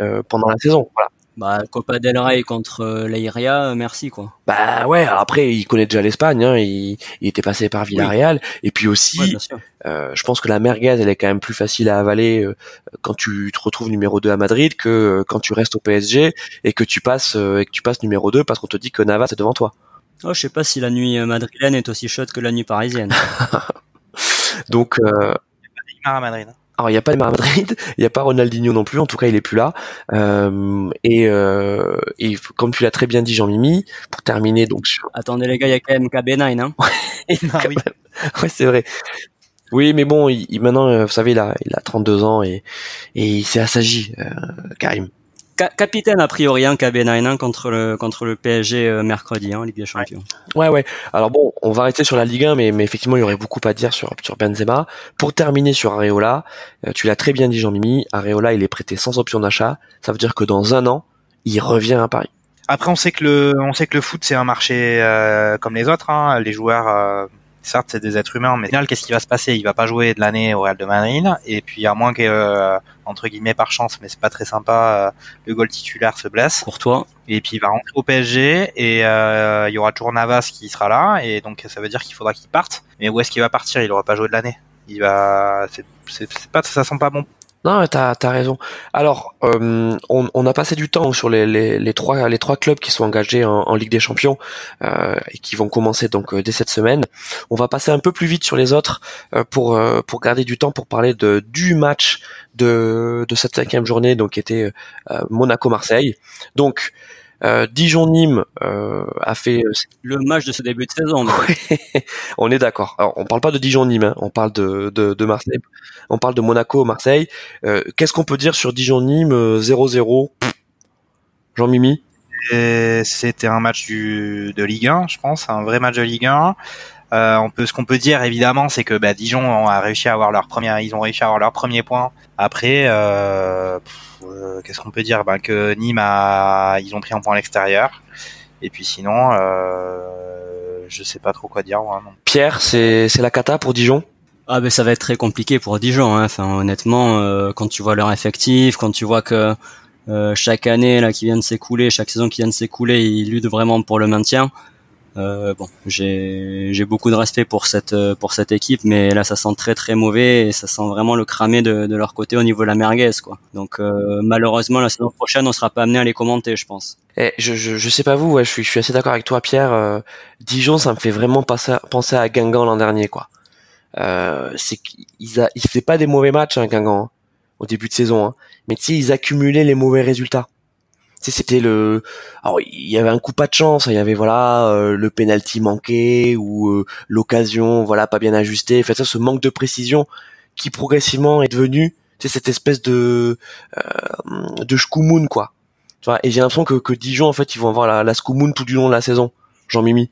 euh, pendant la saison. Voilà. Bah, Copa del Rey contre euh, l'Airia, euh, merci quoi. Bah ouais, après il connaît déjà l'Espagne, hein, il, il, était passé par Villarreal, et puis aussi, euh, je pense que la merguez elle est quand même plus facile à avaler euh, quand tu te retrouves numéro 2 à Madrid que quand tu restes au PSG et que tu passes et que tu passes numéro 2 parce qu'on te dit que Navas est devant toi. Oh, je sais pas si la nuit madrilène est aussi chaude que la nuit parisienne. Donc. Euh... à Madrid. Alors il n'y a pas de Madrid, il n'y a pas Ronaldinho non plus, en tout cas il est plus là. Euh, et, euh, et, comme tu l'as très bien dit Jean-Mimi, pour terminer donc sur... Attendez les gars, il y a quand même KB9, hein ah, oui. ouais c'est vrai. Oui, mais bon, il, maintenant, euh, vous savez, il a, il a 32 ans et, et il s'est assagi, euh, Karim capitaine a priori un KB9 contre le contre le PSG euh, mercredi hein, en Ligue des Champions. Ouais ouais. Alors bon, on va rester sur la Ligue 1 mais, mais effectivement, il y aurait beaucoup à dire sur sur Benzema. Pour terminer sur Areola, euh, tu l'as très bien dit Jean-Mimi, Areola, il est prêté sans option d'achat, ça veut dire que dans un an, il revient à Paris. Après on sait que le on sait que le foot c'est un marché euh, comme les autres hein. les joueurs certes c'est des êtres humains, mais au final qu'est-ce qui va se passer? Il va pas jouer de l'année au Real de Madrid, et puis à moins que euh, entre guillemets par chance, mais c'est pas très sympa, euh, le goal titulaire se blesse. Pour toi. Et puis il va rentrer au PSG et euh, il y aura toujours Navas qui sera là, et donc ça veut dire qu'il faudra qu'il parte. Mais où est-ce qu'il va partir? Il aura pas joué de l'année. Il va, c'est pas, ça sent pas bon non, t'as as raison. Alors, euh, on, on, a passé du temps sur les, les, les, trois les trois clubs qui sont engagés en, en Ligue des Champions euh, et qui vont commencer donc euh, dès cette semaine. On va passer un peu plus vite sur les autres euh, pour euh, pour garder du temps pour parler de du match de de cette cinquième journée donc qui était Monaco Marseille. Donc euh, Dijon-Nîmes euh, a fait euh, le match de ce début de saison. on est d'accord. Alors on parle pas de Dijon-Nîmes, hein. on parle de, de, de, Marseille, on parle de Monaco-Marseille. Qu'est-ce qu'on peut dire sur Dijon-Nîmes 0-0 Jean-Mimi? C'était un match du, de Ligue 1, je pense, un vrai match de Ligue 1. Euh, on peut, ce qu'on peut dire évidemment, c'est que bah, Dijon a réussi à avoir leur première, ils ont réussi à avoir leur premier point. Après, euh, euh, qu'est-ce qu'on peut dire? Ben, Que Nîmes a, ils ont pris un point à l'extérieur. Et puis sinon, euh, je sais pas trop quoi dire. Pierre, c'est c'est la cata pour Dijon? Ah ben ça va être très compliqué pour Dijon. Hein. Enfin honnêtement, euh, quand tu vois leur effectif, quand tu vois que chaque année là qui vient de s'écouler, chaque saison qui vient de s'écouler, ils luttent vraiment pour le maintien. Euh, bon, j'ai beaucoup de respect pour cette pour cette équipe, mais là ça sent très très mauvais et ça sent vraiment le cramé de, de leur côté au niveau de la merguez quoi. Donc euh, malheureusement la saison prochaine on sera pas amené à les commenter, je pense. Eh, je, je, je sais pas vous, ouais, je suis je suis assez d'accord avec toi Pierre. Euh, Dijon ça me fait vraiment penser penser à Guingamp l'an dernier quoi. Euh, c'est qu'ils a ils faisaient pas des mauvais matchs hein, Guingamp hein, au début de saison, hein, mais tu sais ils accumulaient les mauvais résultats c'était le alors il y avait un coup pas de chance il y avait voilà euh, le penalty manqué ou euh, l'occasion voilà pas bien ajustée en fait ça ce manque de précision qui progressivement est devenu c'est cette espèce de euh, de shkumun quoi tu vois et j'ai l'impression que, que Dijon en fait ils vont avoir la, la tout du long de la saison Jean Mimi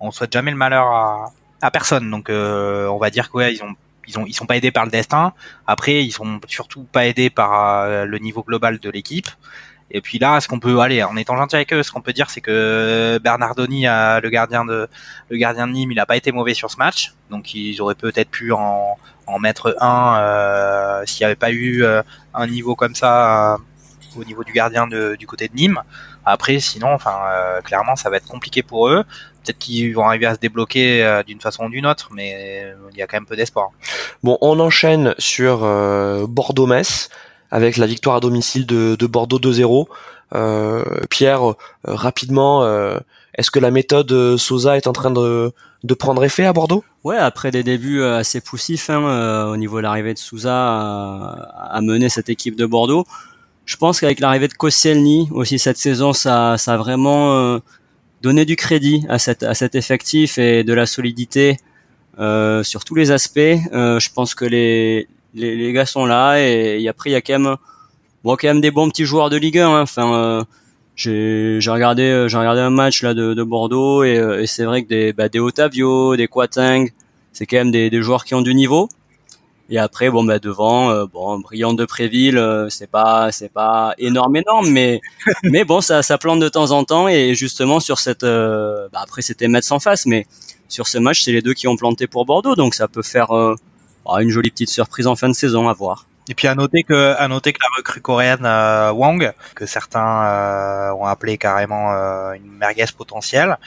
on souhaite jamais le malheur à, à personne. Donc on va dire que ils ont ils ont ils sont pas aidés par le destin. Après, ils sont surtout pas aidés par le niveau global de l'équipe. Et puis là, ce qu'on peut aller en étant gentil avec eux, ce qu'on peut dire, c'est que Bernardoni, le gardien de le gardien de Nîmes, il a pas été mauvais sur ce match, donc ils auraient peut-être pu en, en mettre un euh, s'il n'y avait pas eu euh, un niveau comme ça euh, au niveau du gardien de, du côté de Nîmes. Après, sinon, enfin, clairement, ça va être compliqué pour eux. Peut-être qu'ils vont arriver à se débloquer d'une façon ou d'une autre, mais il y a quand même peu d'espoir. Bon, on enchaîne sur Bordeaux-Metz avec la victoire à domicile de, de Bordeaux 2-0. Euh, Pierre, euh, rapidement, euh, est-ce que la méthode Sosa est en train de, de prendre effet à Bordeaux? Ouais, après des débuts assez poussifs hein, au niveau de l'arrivée de Souza à, mener cette équipe de Bordeaux, je pense qu'avec l'arrivée de Koscielny aussi cette saison, ça, ça a vraiment donné du crédit à, cette, à cet effectif et de la solidité euh, sur tous les aspects. Euh, je pense que les, les, les, gars sont là et, après il y a quand même bon quand même des bons petits joueurs de Ligue 1 hein. enfin euh, j'ai regardé euh, j'ai regardé un match là de, de Bordeaux et, euh, et c'est vrai que des bah, des Otavio des Quateng c'est quand même des, des, joueurs qui ont du niveau et après bon bah devant bon Brillant de Préville c'est pas c'est pas énorme énorme mais mais bon ça ça plante de temps en temps et justement sur cette bah, après c'était Metz en face mais sur ce match c'est les deux qui ont planté pour Bordeaux donc ça peut faire oh, une jolie petite surprise en fin de saison à voir. Et puis à noter que à noter que la recrue coréenne euh, Wang, que certains euh, ont appelé carrément euh, une merguez potentielle,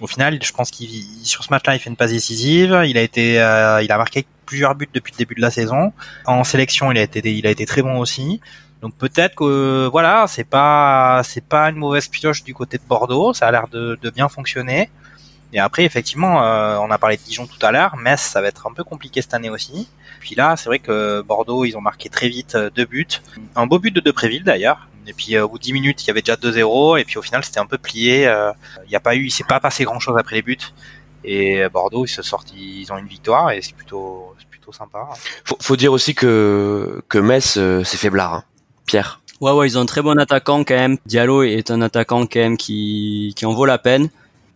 au final, je pense qu'il sur ce match-là, il fait une passe décisive. Il a été, il a marqué plusieurs buts depuis le début de la saison. En sélection, il a été, il a été très bon aussi. Donc peut-être que voilà, c'est pas, c'est pas une mauvaise pioche du côté de Bordeaux. Ça a l'air de bien fonctionner. Et après, effectivement, euh, on a parlé de Dijon tout à l'heure. Metz, ça va être un peu compliqué cette année aussi. Puis là, c'est vrai que Bordeaux, ils ont marqué très vite euh, deux buts. Un beau but de Depréville d'ailleurs. Et puis euh, au bout de 10 minutes, il y avait déjà 2-0. Et puis au final, c'était un peu plié. Il n'y a pas eu, il s'est pas passé grand chose après les buts. Et Bordeaux, ils se sortent, ils ont une victoire et c'est plutôt, c'est plutôt sympa. Faut, faut dire aussi que que Metz, c'est faiblard. Hein. Pierre. Ouais, ouais, ils ont un très bon attaquant quand même. Diallo est un attaquant quand même qui qui en vaut la peine.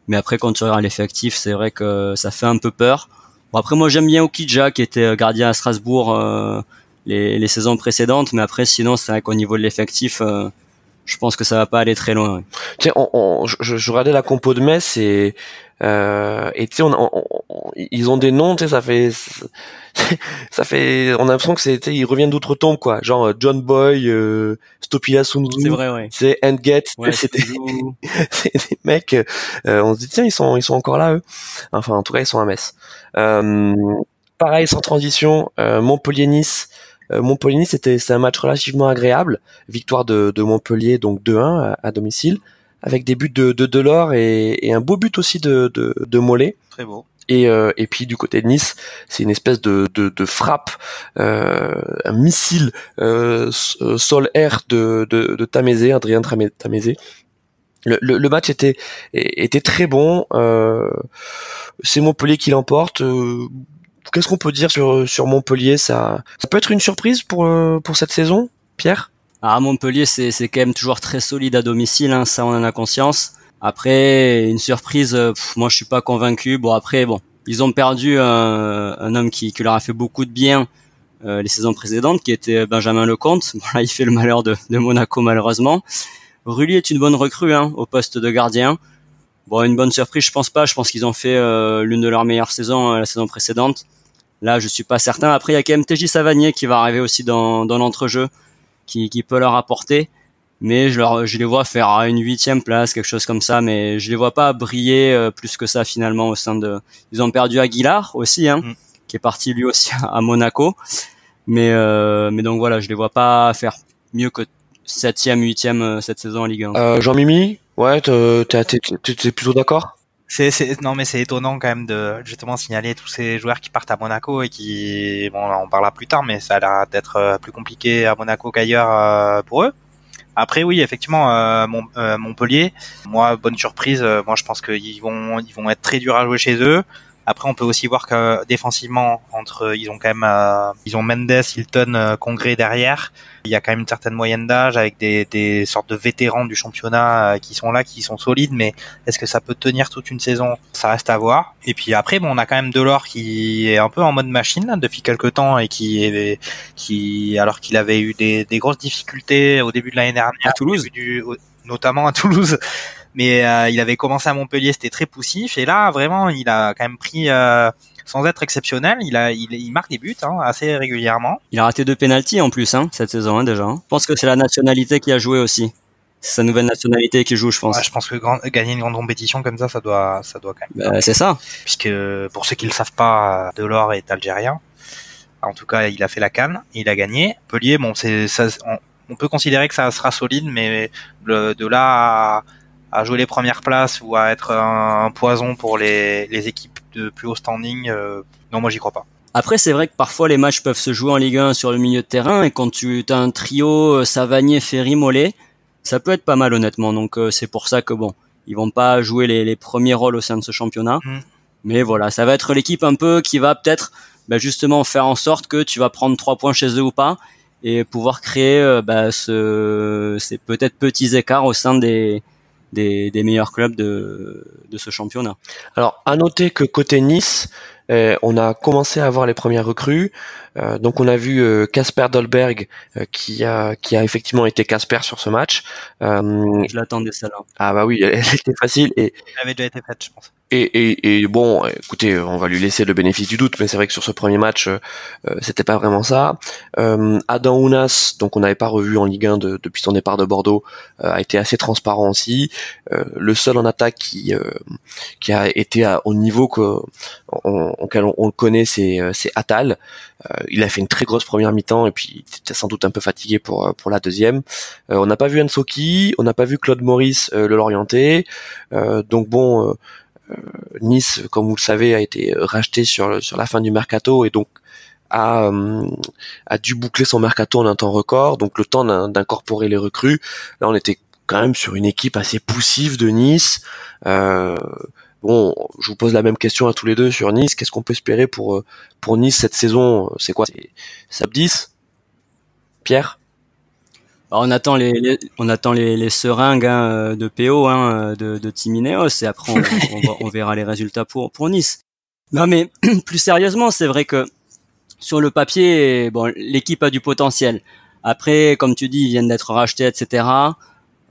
Mais après, quand tu regardes l'effectif, c'est vrai que ça fait un peu peur. Bon, après, moi, j'aime bien Okidja, qui était euh, gardien à Strasbourg euh, les, les, saisons précédentes. Mais après, sinon, c'est vrai qu'au niveau de l'effectif, euh, je pense que ça va pas aller très loin. Tiens, on, on, je, je, regardais la compo de Metz et euh, et tu sais, on, ils ont des noms, tu sais, ça fait ça fait, on a l'impression que c'est, ils reviennent d'autres-tombes quoi, genre euh, John Boy, euh, Stopila Sunzu, c'est vrai, ouais. c'est Endget, ouais, c'est des, des mecs, euh, on se dit tiens ils sont ils sont encore là eux, enfin en tout cas ils sont à Metz. Euh, pareil sans transition, Montpellier Nice. Montpellier Nice c'était c'est un match relativement agréable, victoire de, de Montpellier donc 2-1 à, domicile avec des buts de, de Delors et, et un beau but aussi de, de, de Mollet. Très beau. Et, euh, et puis du côté de Nice, c'est une espèce de, de, de frappe, euh, un missile euh, euh sol-air de, de, de Tamézé, Adrien Tamézé. Le, le, le, match était, était très bon. Euh, c'est Montpellier qui l'emporte. Euh, qu'est-ce qu'on peut dire sur, sur Montpellier? Ça, ça peut être une surprise pour, pour cette saison, Pierre? Ah, Montpellier, c'est quand même toujours très solide à domicile, hein, ça on en a conscience. Après, une surprise, euh, moi je suis pas convaincu. Bon après, bon, ils ont perdu un, un homme qui, leur a fait beaucoup de bien euh, les saisons précédentes, qui était Benjamin Lecomte. Bon là, il fait le malheur de, de Monaco malheureusement. Rulli est une bonne recrue hein, au poste de gardien. Bon, une bonne surprise, je pense pas. Je pense qu'ils ont fait euh, l'une de leurs meilleures saisons la saison précédente. Là, je suis pas certain. Après, il y a quand même TJ Savanier qui va arriver aussi dans, dans l'entrejeu, qui, qui peut leur apporter mais je, leur, je les vois faire une huitième place, quelque chose comme ça, mais je les vois pas briller euh, plus que ça finalement au sein de. Ils ont perdu Aguilar aussi, hein, mm. qui est parti lui aussi à Monaco, mais euh, mais donc voilà, je les vois pas faire mieux que septième, huitième euh, cette saison en Ligue 1. Euh, Jean Mimi, ouais, t'es plutôt d'accord? C'est, non mais c'est étonnant quand même de justement signaler tous ces joueurs qui partent à Monaco et qui bon on parlera plus tard mais ça a l'air d'être plus compliqué à Monaco qu'ailleurs pour eux après oui, effectivement, euh, euh, Montpellier, moi bonne surprise. Euh, moi je pense qu'ils vont ils vont être très durs à jouer chez eux. Après, on peut aussi voir que défensivement, entre ils ont quand même euh, ils ont Mendes, Hilton, euh, Congrès derrière. Il y a quand même une certaine moyenne d'âge avec des, des sortes de vétérans du championnat euh, qui sont là, qui sont solides. Mais est-ce que ça peut tenir toute une saison? Ça reste à voir. Et puis après, bon, on a quand même Delors qui est un peu en mode machine là, depuis quelques temps et qui est qui alors qu'il avait eu des, des grosses difficultés au début de l'année dernière à Toulouse, du, notamment à Toulouse mais euh, il avait commencé à Montpellier, c'était très poussif, et là vraiment il a quand même pris, euh, sans être exceptionnel, il a, il, il marque des buts hein, assez régulièrement. Il a raté deux pénalties en plus hein, cette saison hein, déjà. Je pense que c'est la nationalité qui a joué aussi. C'est sa nouvelle nationalité qui joue, je pense. Ouais, je pense que grand, gagner une grande compétition comme ça, ça doit, ça doit quand même. Bah, c'est ça. Puisque pour ceux qui le savent pas, Delors est algérien. En tout cas, il a fait la canne, il a gagné. Montpellier, bon, c'est. On, on, peut considérer que ça sera solide, mais de, de là à à jouer les premières places ou à être un, poison pour les, les, équipes de plus haut standing, euh, non, moi j'y crois pas. Après, c'est vrai que parfois les matchs peuvent se jouer en Ligue 1 sur le milieu de terrain et quand tu as un trio euh, Savanier, Ferry, Mollet, ça peut être pas mal honnêtement. Donc euh, c'est pour ça que bon, ils vont pas jouer les, les premiers rôles au sein de ce championnat. Mmh. Mais voilà, ça va être l'équipe un peu qui va peut-être bah, justement faire en sorte que tu vas prendre trois points chez eux ou pas et pouvoir créer bah, ce, ces peut-être petits écarts au sein des, des, des meilleurs clubs de, de ce championnat. Alors, à noter que côté Nice, euh, on a commencé à avoir les premières recrues. Euh, donc on a vu euh, Casper Dolberg qui a qui a effectivement été Casper sur ce match. je l'attendais celle-là. Ah bah oui, elle, était facile et elle avait déjà été faite, je pense. Et, et, et, bon, écoutez, on va lui laisser le bénéfice du doute, mais c'est vrai que sur ce premier match, euh, c'était pas vraiment ça. Euh, Adam Ounas, donc on n'avait pas revu en Ligue 1 de, depuis son départ de Bordeaux, a été assez transparent aussi. le seul en attaque qui qui a été à, au niveau que auquel on, le connaît, c'est euh, c'est Atal. Euh, il a fait une très grosse première mi-temps et puis il était sans doute un peu fatigué pour euh, pour la deuxième. on n'a pas vu Ansoki, on n'a pas vu Claude Maurice le Lorienté. donc bon, Nice, comme vous le savez, a été racheté sur sur la fin du mercato et donc a, a dû boucler son mercato en un temps record, donc le temps d'incorporer les recrues. Là, on était quand même sur une équipe assez poussive de Nice. Euh, Bon, je vous pose la même question à tous les deux sur Nice. Qu'est-ce qu'on peut espérer pour euh, pour Nice cette saison? C'est quoi? C'est Sab 10 Pierre? Bah, on attend les, on attend les, seringues hein, euh, de PO hein, de, de Timineos et après on, on, verra les résultats pour pour Nice. Non mais plus sérieusement, c'est vrai que sur le papier, bon, l'équipe a du potentiel. Après, comme tu dis, ils viennent d'être rachetés, etc.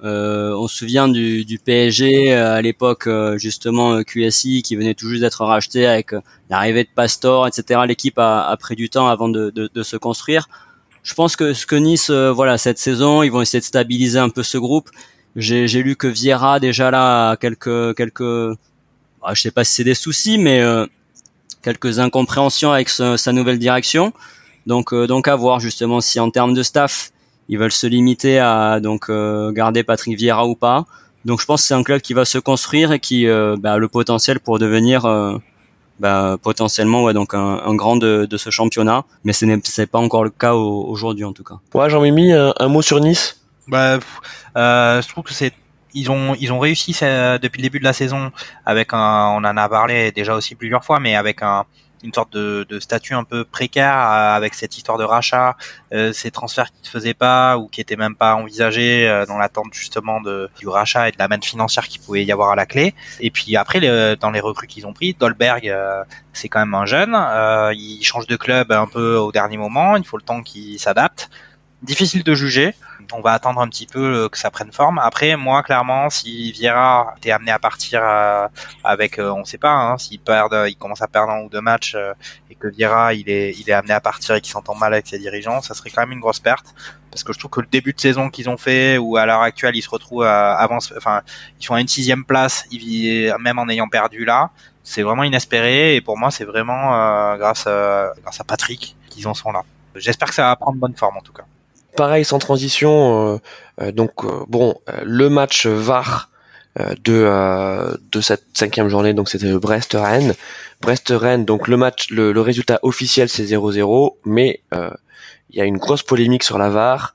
Euh, on se souvient du, du PSG euh, à l'époque euh, justement QSI qui venait tout juste d'être racheté avec l'arrivée de Pastor, etc. L'équipe a, a, pris du temps avant de, de, de, se construire. Je pense que ce que Nice, voilà, cette saison, ils vont essayer de stabiliser un peu ce groupe. J'ai lu que Vieira déjà là a quelques quelques, bah, je sais pas si c'est des soucis, mais quelques incompréhensions avec sa nouvelle direction. Donc donc à voir justement si en termes de staff ils veulent se limiter à donc euh, garder Patrick Vieira ou pas. Donc je pense que c'est un club qui va se construire et qui euh, bah, a le potentiel pour devenir euh, bah, potentiellement ouais, donc un, un grand de, de, ce championnat. Mais ce n'est pas encore le cas aujourd'hui en tout cas. Ouais, Jean-Mimi, un, un, mot sur Nice? Bah, euh, Je trouve que c'est ils ont ils ont réussi depuis le début de la saison avec un on en a parlé déjà aussi plusieurs fois mais avec un une sorte de, de, statut un peu précaire euh, avec cette histoire de rachat, euh, ces transferts qui ne se faisaient pas ou qui étaient même pas envisagés euh, dans l'attente justement de, du rachat et de la manne financière qui pouvait y avoir à la clé. Et puis après, le, dans les recrues qu'ils ont pris, Dolberg, c'est quand même un jeune, il change de club un peu au dernier moment, il faut le temps qu'il s'adapte. Difficile de juger on va attendre un petit peu euh, que ça prenne forme. Après, moi, clairement, si Vieira était amené à partir euh, avec, euh, on sait pas, hein, s'il perd, il commence à perdre un ou deux matchs et que Vieira, il est, il est amené à partir et qu'il s'entend mal avec ses dirigeants, ça serait quand même une grosse perte. Parce que je trouve que le début de saison qu'ils ont fait, ou à l'heure actuelle, ils se retrouvent à avance, enfin, ils sont à une sixième place, même en ayant perdu là, c'est vraiment inespéré. Et pour moi, c'est vraiment grâce à Patrick qu'ils en sont là. J'espère que ça va prendre bonne forme en tout cas pareil sans transition. Euh, euh, donc euh, bon, le match VAR de de cette cinquième journée, donc c'était Brest Rennes. Brest Rennes, donc le match, le, résultat officiel c'est 0-0, mais il y a une grosse polémique sur la VAR.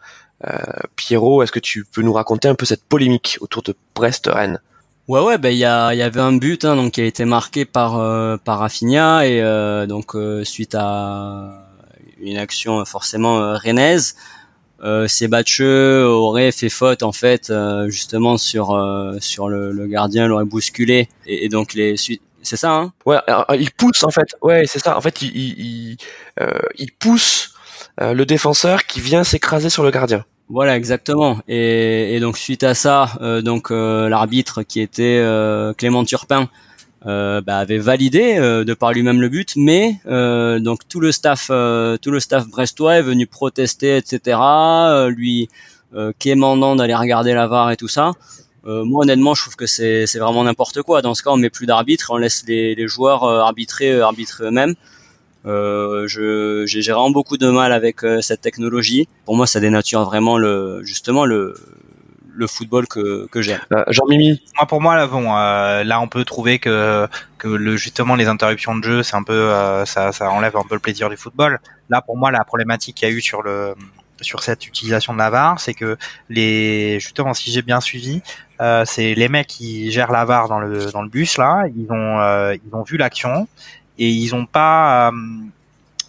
Pierrot, est-ce que tu peux nous raconter un peu cette polémique autour de Brest Rennes Ouais ouais ben il y, y avait un but hein, donc qui a été marqué par euh, par Rafinha et euh, donc euh, suite à une action forcément rennaise euh, aurait fait faute en fait justement sur sur le, le gardien l'aurait bousculé et, et, donc les c'est ça hein? Ouais il pousse en fait ouais c'est ça en fait il il, il pousse le défenseur qui vient s'écraser sur le gardien. Voilà, exactement. Et, et, donc suite à ça, euh, donc euh, l'arbitre qui était euh, Clément Turpin bah, avait validé de par lui-même le but, mais donc tout le staff, tout le staff brestois est venu protester, etc. lui quémandant d'aller regarder la VAR et tout ça. moi honnêtement, je trouve que c'est vraiment n'importe quoi. Dans ce cas, on met plus d'arbitre, on laisse les, les joueurs arbitrer, arbitrer eux-mêmes. Euh, j'ai vraiment beaucoup de mal avec euh, cette technologie. Pour moi, ça dénature vraiment le justement le le football que, que j'aime. Euh, Jean-Mimi Moi, pour moi, là, bon, euh, là, on peut trouver que, que le, justement les interruptions de jeu, c'est un peu, euh, ça, ça enlève un peu le plaisir du football. Là, pour moi, la problématique qu'il y a eu sur le sur cette utilisation de la VAR, c'est que les, justement, si j'ai bien suivi, euh, c'est les mecs qui gèrent la VAR dans le dans le bus là, ils ont ils ont vu l'action et ils ont pas euh,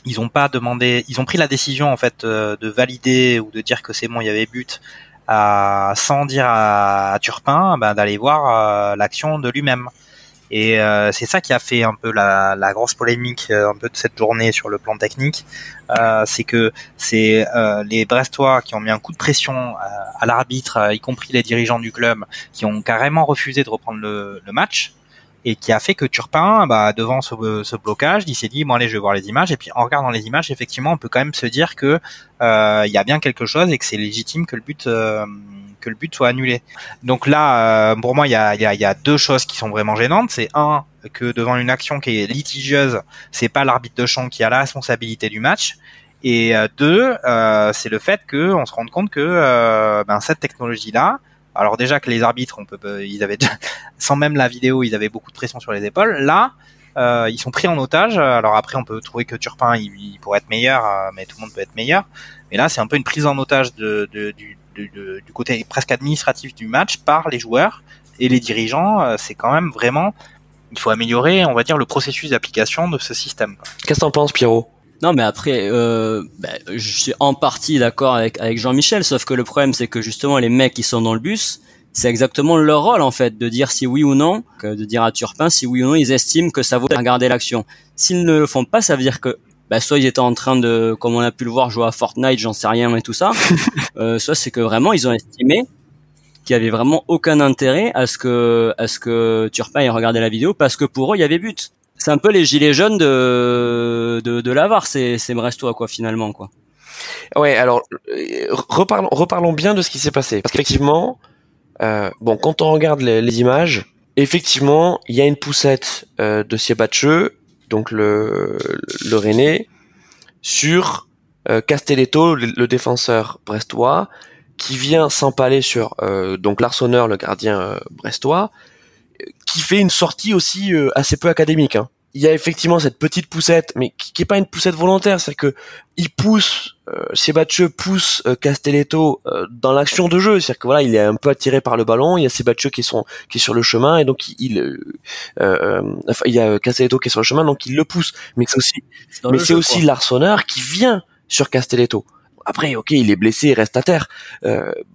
ils ont pas demandé, ils ont pris la décision en fait euh, de valider ou de dire que c'est bon, il y avait but, à, sans dire à, Turpin ben, d'aller voir euh, l'action de lui-même. Et c'est ça qui a fait un peu la, la grosse polémique un peu de cette journée sur le plan technique, c'est que c'est les Brestois qui ont mis un coup de pression à l'arbitre, y compris les dirigeants du club, qui ont carrément refusé de reprendre le, le match et qui a fait que Turpin, bah, devant ce, ce blocage, il s'est dit bon allez, je vais voir les images. Et puis en regardant les images, effectivement, on peut quand même se dire que euh, il y a bien quelque chose et que c'est légitime que le but euh, que le but soit annulé. Donc là, euh, pour moi, il y a, y, a, y a, deux choses qui sont vraiment gênantes. C'est un que devant une action qui est litigieuse, c'est pas l'arbitre de champ qui a la responsabilité du match. Et deux, c'est le fait qu'on se rende compte que ben, cette technologie-là, alors déjà que les arbitres, on peut, euh, ils avaient, sans même la vidéo, ils avaient beaucoup de pression sur les épaules. Là, euh, ils sont pris en otage. Alors après, on peut trouver que Turpin, il, pourrait être meilleur, euh, mais tout le monde peut être meilleur. Mais là, c'est un peu une prise en otage du, côté presque administratif du match par les joueurs et les dirigeants. c'est quand même vraiment, il faut améliorer, on va dire, le processus d'application de ce système. Qu'est-ce que t'en penses, Pierrot? Non, mais après, euh, ben, je suis en partie d'accord avec, avec Jean-Michel, sauf que le problème, c'est que justement, les mecs qui sont dans le bus, c'est exactement leur rôle, en fait, de dire si oui ou non, que de dire à Turpin si oui ou non ils estiment que ça vaut regarder l'action. S'ils ne le font pas, ça veut dire que ben, soit ils étaient en train de, comme on a pu le voir, jouer à Fortnite, j'en sais rien et tout ça, euh, soit c'est que vraiment, ils ont estimé qu'il y avait vraiment aucun intérêt à ce que à ce que Turpin ait regardé la vidéo parce que pour eux il y avait but c'est un peu les gilets jaunes de de, de l'Avar, c'est c'est Brestois quoi finalement quoi. Ouais, alors reparlons reparlons bien de ce qui s'est passé parce qu'effectivement, euh, bon quand on regarde les, images, effectivement il y a une poussette euh, de Siebatcheux, donc le le René, sur euh, Castelletto, le, défenseur brestois, qui vient s'empaler sur euh, donc l'arçonneur, le gardien euh, brestois, qui fait une sortie aussi euh, assez peu académique. Hein. Il y a effectivement cette petite poussette, mais qui, qui est pas une poussette volontaire, c'est que il pousse, euh, pousse euh, Castelletto euh, dans l'action de jeu, c'est-à-dire que voilà, il est un peu attiré par le ballon, il y a Sebatcheux qui sont qui est sur le chemin et donc il, enfin, il y a Castelletto qui est sur le chemin, donc il le pousse. Mais c'est aussi, mais c'est aussi l'arçonneur qui vient sur Castelletto. Après, ok, il est blessé, il reste à terre,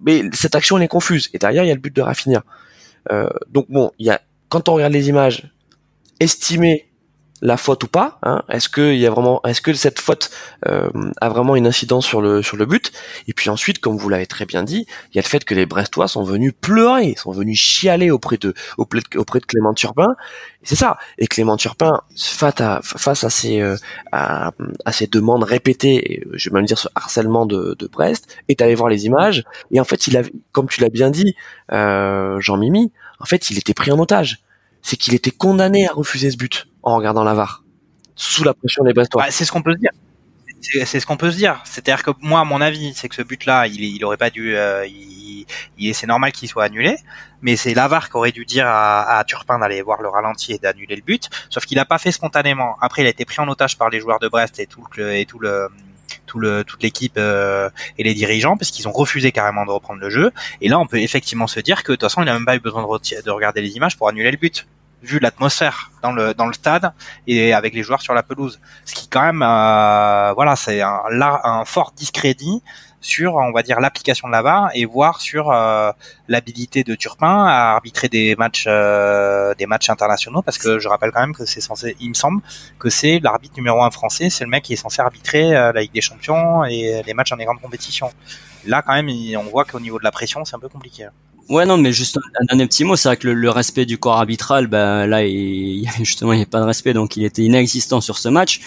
mais cette action elle est confuse. Et derrière, il y a le but de Rafinha. Euh, donc bon, il y a quand on regarde les images, estimer la faute ou pas hein, Est-ce que il y a vraiment, est-ce que cette faute euh, a vraiment une incidence sur le sur le but? Et puis ensuite, comme vous l'avez très bien dit, il y a le fait que les Brestois sont venus pleurer, sont venus chialer auprès de auprès de, auprès de Clément Turpin. C'est ça. Et Clément Turpin, face à face à ces euh, à, à, demandes répétées, je vais même dire ce harcèlement de, de Brest, est allé voir les images. Et en fait, il a, comme tu l'as bien dit, euh, Jean Mimi, en fait, il était pris en otage. C'est qu'il était condamné à refuser ce but en regardant la VAR sous la pression des Brestois. Bah, c'est ce qu'on peut se dire. C'est ce qu'on peut se dire. C'est-à-dire que moi, mon avis, c'est que ce but-là, il, aurait pas dû. Euh, c'est normal qu'il soit annulé, mais c'est Lavar qui aurait dû dire à, à Turpin d'aller voir le ralenti et d'annuler le but. Sauf qu'il n'a pas fait spontanément. Après, il a été pris en otage par les joueurs de Brest et tout le et tout le toute l'équipe et les dirigeants parce qu'ils ont refusé carrément de reprendre le jeu. Et là, on peut effectivement se dire que de toute façon, il a même pas eu besoin de, de regarder les images pour annuler le but vu l'atmosphère dans le dans le stade et avec les joueurs sur la pelouse. Ce qui quand même, euh, voilà, c'est un, un fort discrédit sur, on va dire, l'application de la VAR et voir sur euh, l'habilité de Turpin à arbitrer des matchs, euh, des matchs internationaux, parce que je rappelle quand même que c'est censé, il me semble que c'est l'arbitre numéro un français, c'est le mec qui est censé arbitrer la Ligue des Champions et les matchs dans les grandes compétitions. Là, quand même, on voit qu'au niveau de la pression, c'est un peu compliqué. Ouais, non, mais juste un dernier petit mot, c'est vrai que le, respect du corps arbitral, ben là, il, justement, il n'y a pas de respect, donc il était inexistant sur ce match.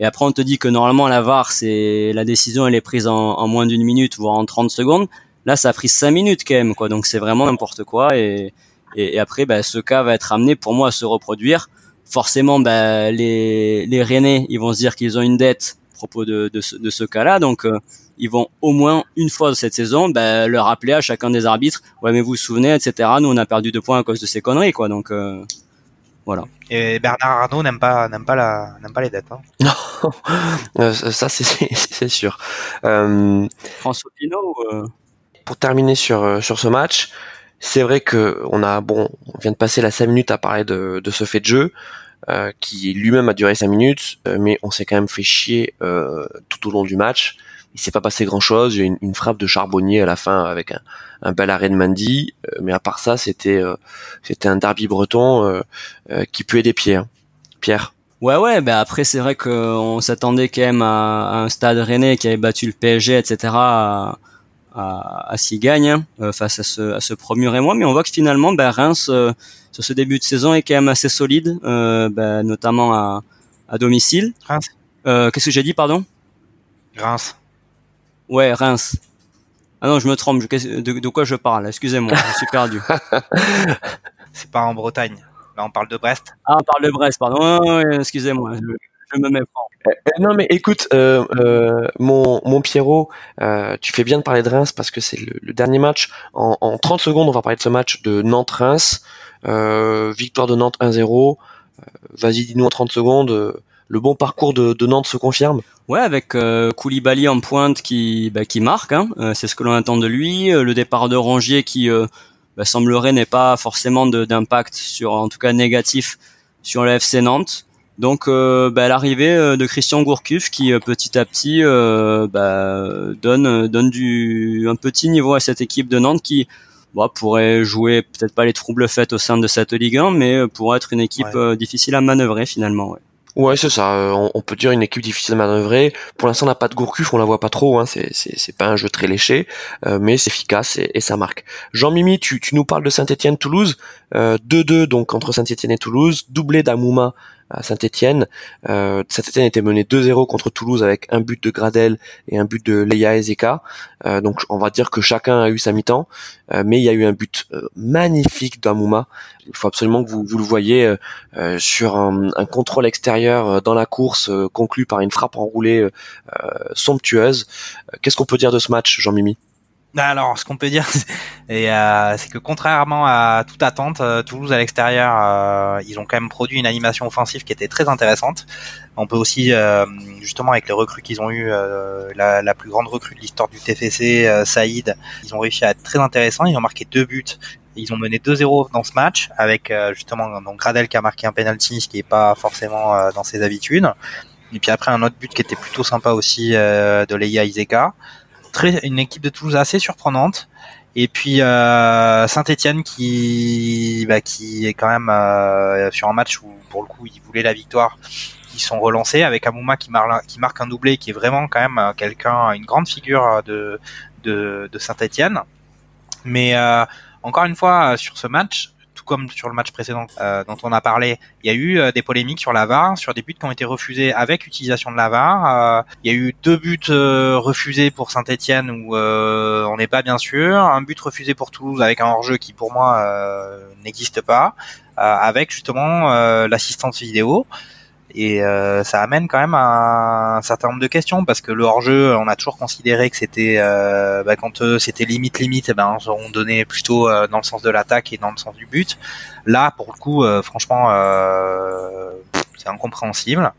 Et après, on te dit que normalement, la VAR, c'est la décision, elle est prise en, moins d'une minute, voire en 30 secondes. Là, ça a pris 5 minutes quand même, quoi. Donc c'est vraiment n'importe quoi. Et, et, après, ben, ce cas va être amené pour moi à se reproduire. Forcément, ben, les, les Rennais, ils vont se dire qu'ils ont une dette à propos de, de ce, de ce cas-là. Donc euh, ils vont au moins une fois cette saison ben, leur rappeler à chacun des arbitres ouais mais vous vous souvenez etc nous on a perdu deux points à cause de ces conneries quoi donc euh, voilà. Et Bernard Arnault n'aime pas n'aime pas la n'aime pas les dettes hein. non. Euh, ça c'est c'est sûr. Euh, François Pinault euh... pour terminer sur sur ce match c'est vrai que on a bon on vient de passer la 5 minutes à parler de, de ce fait de jeu euh, qui lui-même a duré 5 minutes, mais on s'est quand même fait chier euh, tout au long du match il s'est pas passé grand chose. Il y a une, une, frappe de Charbonnier à la fin avec un, un bel arrêt de Mandy, euh, mais à part ça, c'était euh, c'était un derby breton euh, qui puait des pieds. Hein. Pierre? Ouais ouais, ben après c'est vrai qu'on s'attendait quand même à, un stade rennais qui avait battu le PSG, etc. à, à, à s'y gagner hein, face à ce, à ce premier et moi, mais on voit que finalement ben, Reims sur ce début de saison est quand même assez solide, ben, notamment à, à domicile. Reims. Qu'est-ce que j'ai dit, pardon? Reims. Ouais, Reims. Ah non, je me trompe. De, quoi je parle? Excusez-moi, je suis perdu. C'est pas en Bretagne. Là, on parle de Brest. Ah, on parle de Brest, pardon. excusez-moi, je, me mets franc. Euh, euh, non, mais écoute, euh, mon, mon Pierrot, tu fais bien de parler de Reims parce que c'est le, dernier match. En, en, 30 secondes, on va parler de ce match de Nantes-Reims. victoire de Nantes 1-0. Vas-y, dis-nous en 30 secondes le bon parcours de, Nantes se confirme Ouais, avec euh, Koulibaly en pointe qui, bah, qui marque, hein. euh, c'est ce que l'on attend de lui. Euh, le départ de Rongier qui euh, bah, semblerait n'est pas forcément d'impact sur, en tout cas négatif, sur le FC Nantes. Donc bah, l'arrivée de Christian Gourcuff qui petit à petit bah, donne donne du un petit niveau à cette équipe de Nantes qui bah, pourrait jouer peut-être pas les troubles faits au sein de cette Ligue 1, mais pourrait être une équipe difficile à manœuvrer finalement. Ouais. Ouais, c'est ça. Euh, on, peut dire une équipe difficile à manœuvrer. Pour l'instant, on n'a pas de Gourcuff, on la voit pas trop. Hein. C'est, pas un jeu très léché, euh, mais c'est efficace et, ça marque. Jean-Mimi, tu, tu nous parles de Saint-Étienne-Toulouse. 2-2 euh, donc entre Saint-Étienne et Toulouse, doublé d'Amouma à Saint-Etienne. Euh, Saint-Etienne était mené 2-0 contre Toulouse avec un but de Gradel et un but de Leia Ezeka. Euh, donc on va dire que chacun a eu sa mi-temps, euh, mais il y a eu un but euh, magnifique d'Amouma. Il faut absolument que vous, vous le voyez euh, sur un, un, contrôle extérieur dans la course conclu par une frappe enroulée somptueuse. Qu'est-ce qu'on peut dire de ce match, Jean-Mimi? Alors, ce qu'on peut dire, euh, c'est que contrairement à toute attente, euh, Toulouse à l'extérieur, euh, ils ont quand même produit une animation offensive qui était très intéressante. On peut aussi, justement, avec les recrues qu'ils ont eu, la, plus grande recrue de l'histoire du TFC, Saïd, ils ont réussi à être très intéressants. Ils ont marqué deux buts. Ils ont mené 2-0 dans ce match, avec justement donc Gradel qui a marqué un penalty, ce qui est pas forcément dans ses habitudes. Et puis après un autre but qui était plutôt sympa aussi de Leia Izeka très, une équipe de Toulouse assez surprenante. Et puis euh, Saint-Etienne qui, bah, qui est quand même euh, sur un match où pour le coup ils voulaient la victoire. Ils sont relancés avec Amouma qui, qui marque un doublé qui est vraiment quand même euh, quelqu'un, une grande figure de, de, Saint-Etienne. Mais encore une fois sur ce match, comme sur le match précédent euh, dont on a parlé, il y a eu euh, des polémiques sur la VAR, sur des buts qui ont été refusés avec utilisation de la VAR. Euh, il y a eu deux buts refusés pour Saint-Etienne où on n'est pas bien sûr, un but refusé pour Toulouse avec un hors-jeu qui pour moi n'existe pas, avec justement l'assistance vidéo. Et euh, ça amène quand même un, un, certain nombre de questions parce que le hors-jeu, on a toujours considéré que c'était euh, bah, quand euh, c'était limite limite, eh ben on donnait plutôt euh, dans le sens de l'attaque et dans le sens du but. Là, pour le coup, franchement, c'est incompréhensible.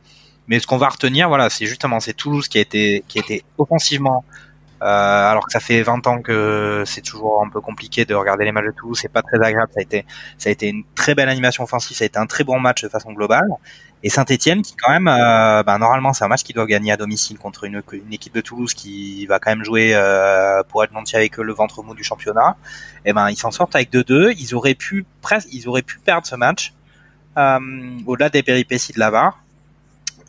Mais ce qu'on va retenir, voilà, c'est justement c'est Toulouse qui a été qui a été offensivement euh, alors que ça fait 20 ans que c'est toujours un peu compliqué de regarder les matchs de Toulouse, c'est pas très agréable. Ça a été, ça a été une très belle animation offensive, ça a été un très bon match de façon globale. Et Saint-Etienne, qui quand même, euh, bah, normalement, c'est un match qui doit gagner à domicile contre une, équipe de Toulouse qui va quand même jouer euh, pour être monté avec le ventre mou du championnat. Et eh ben, ils s'en sortent avec 2-2. Ils auraient pu presque, ils auraient pu perdre ce match euh, au-delà des péripéties de la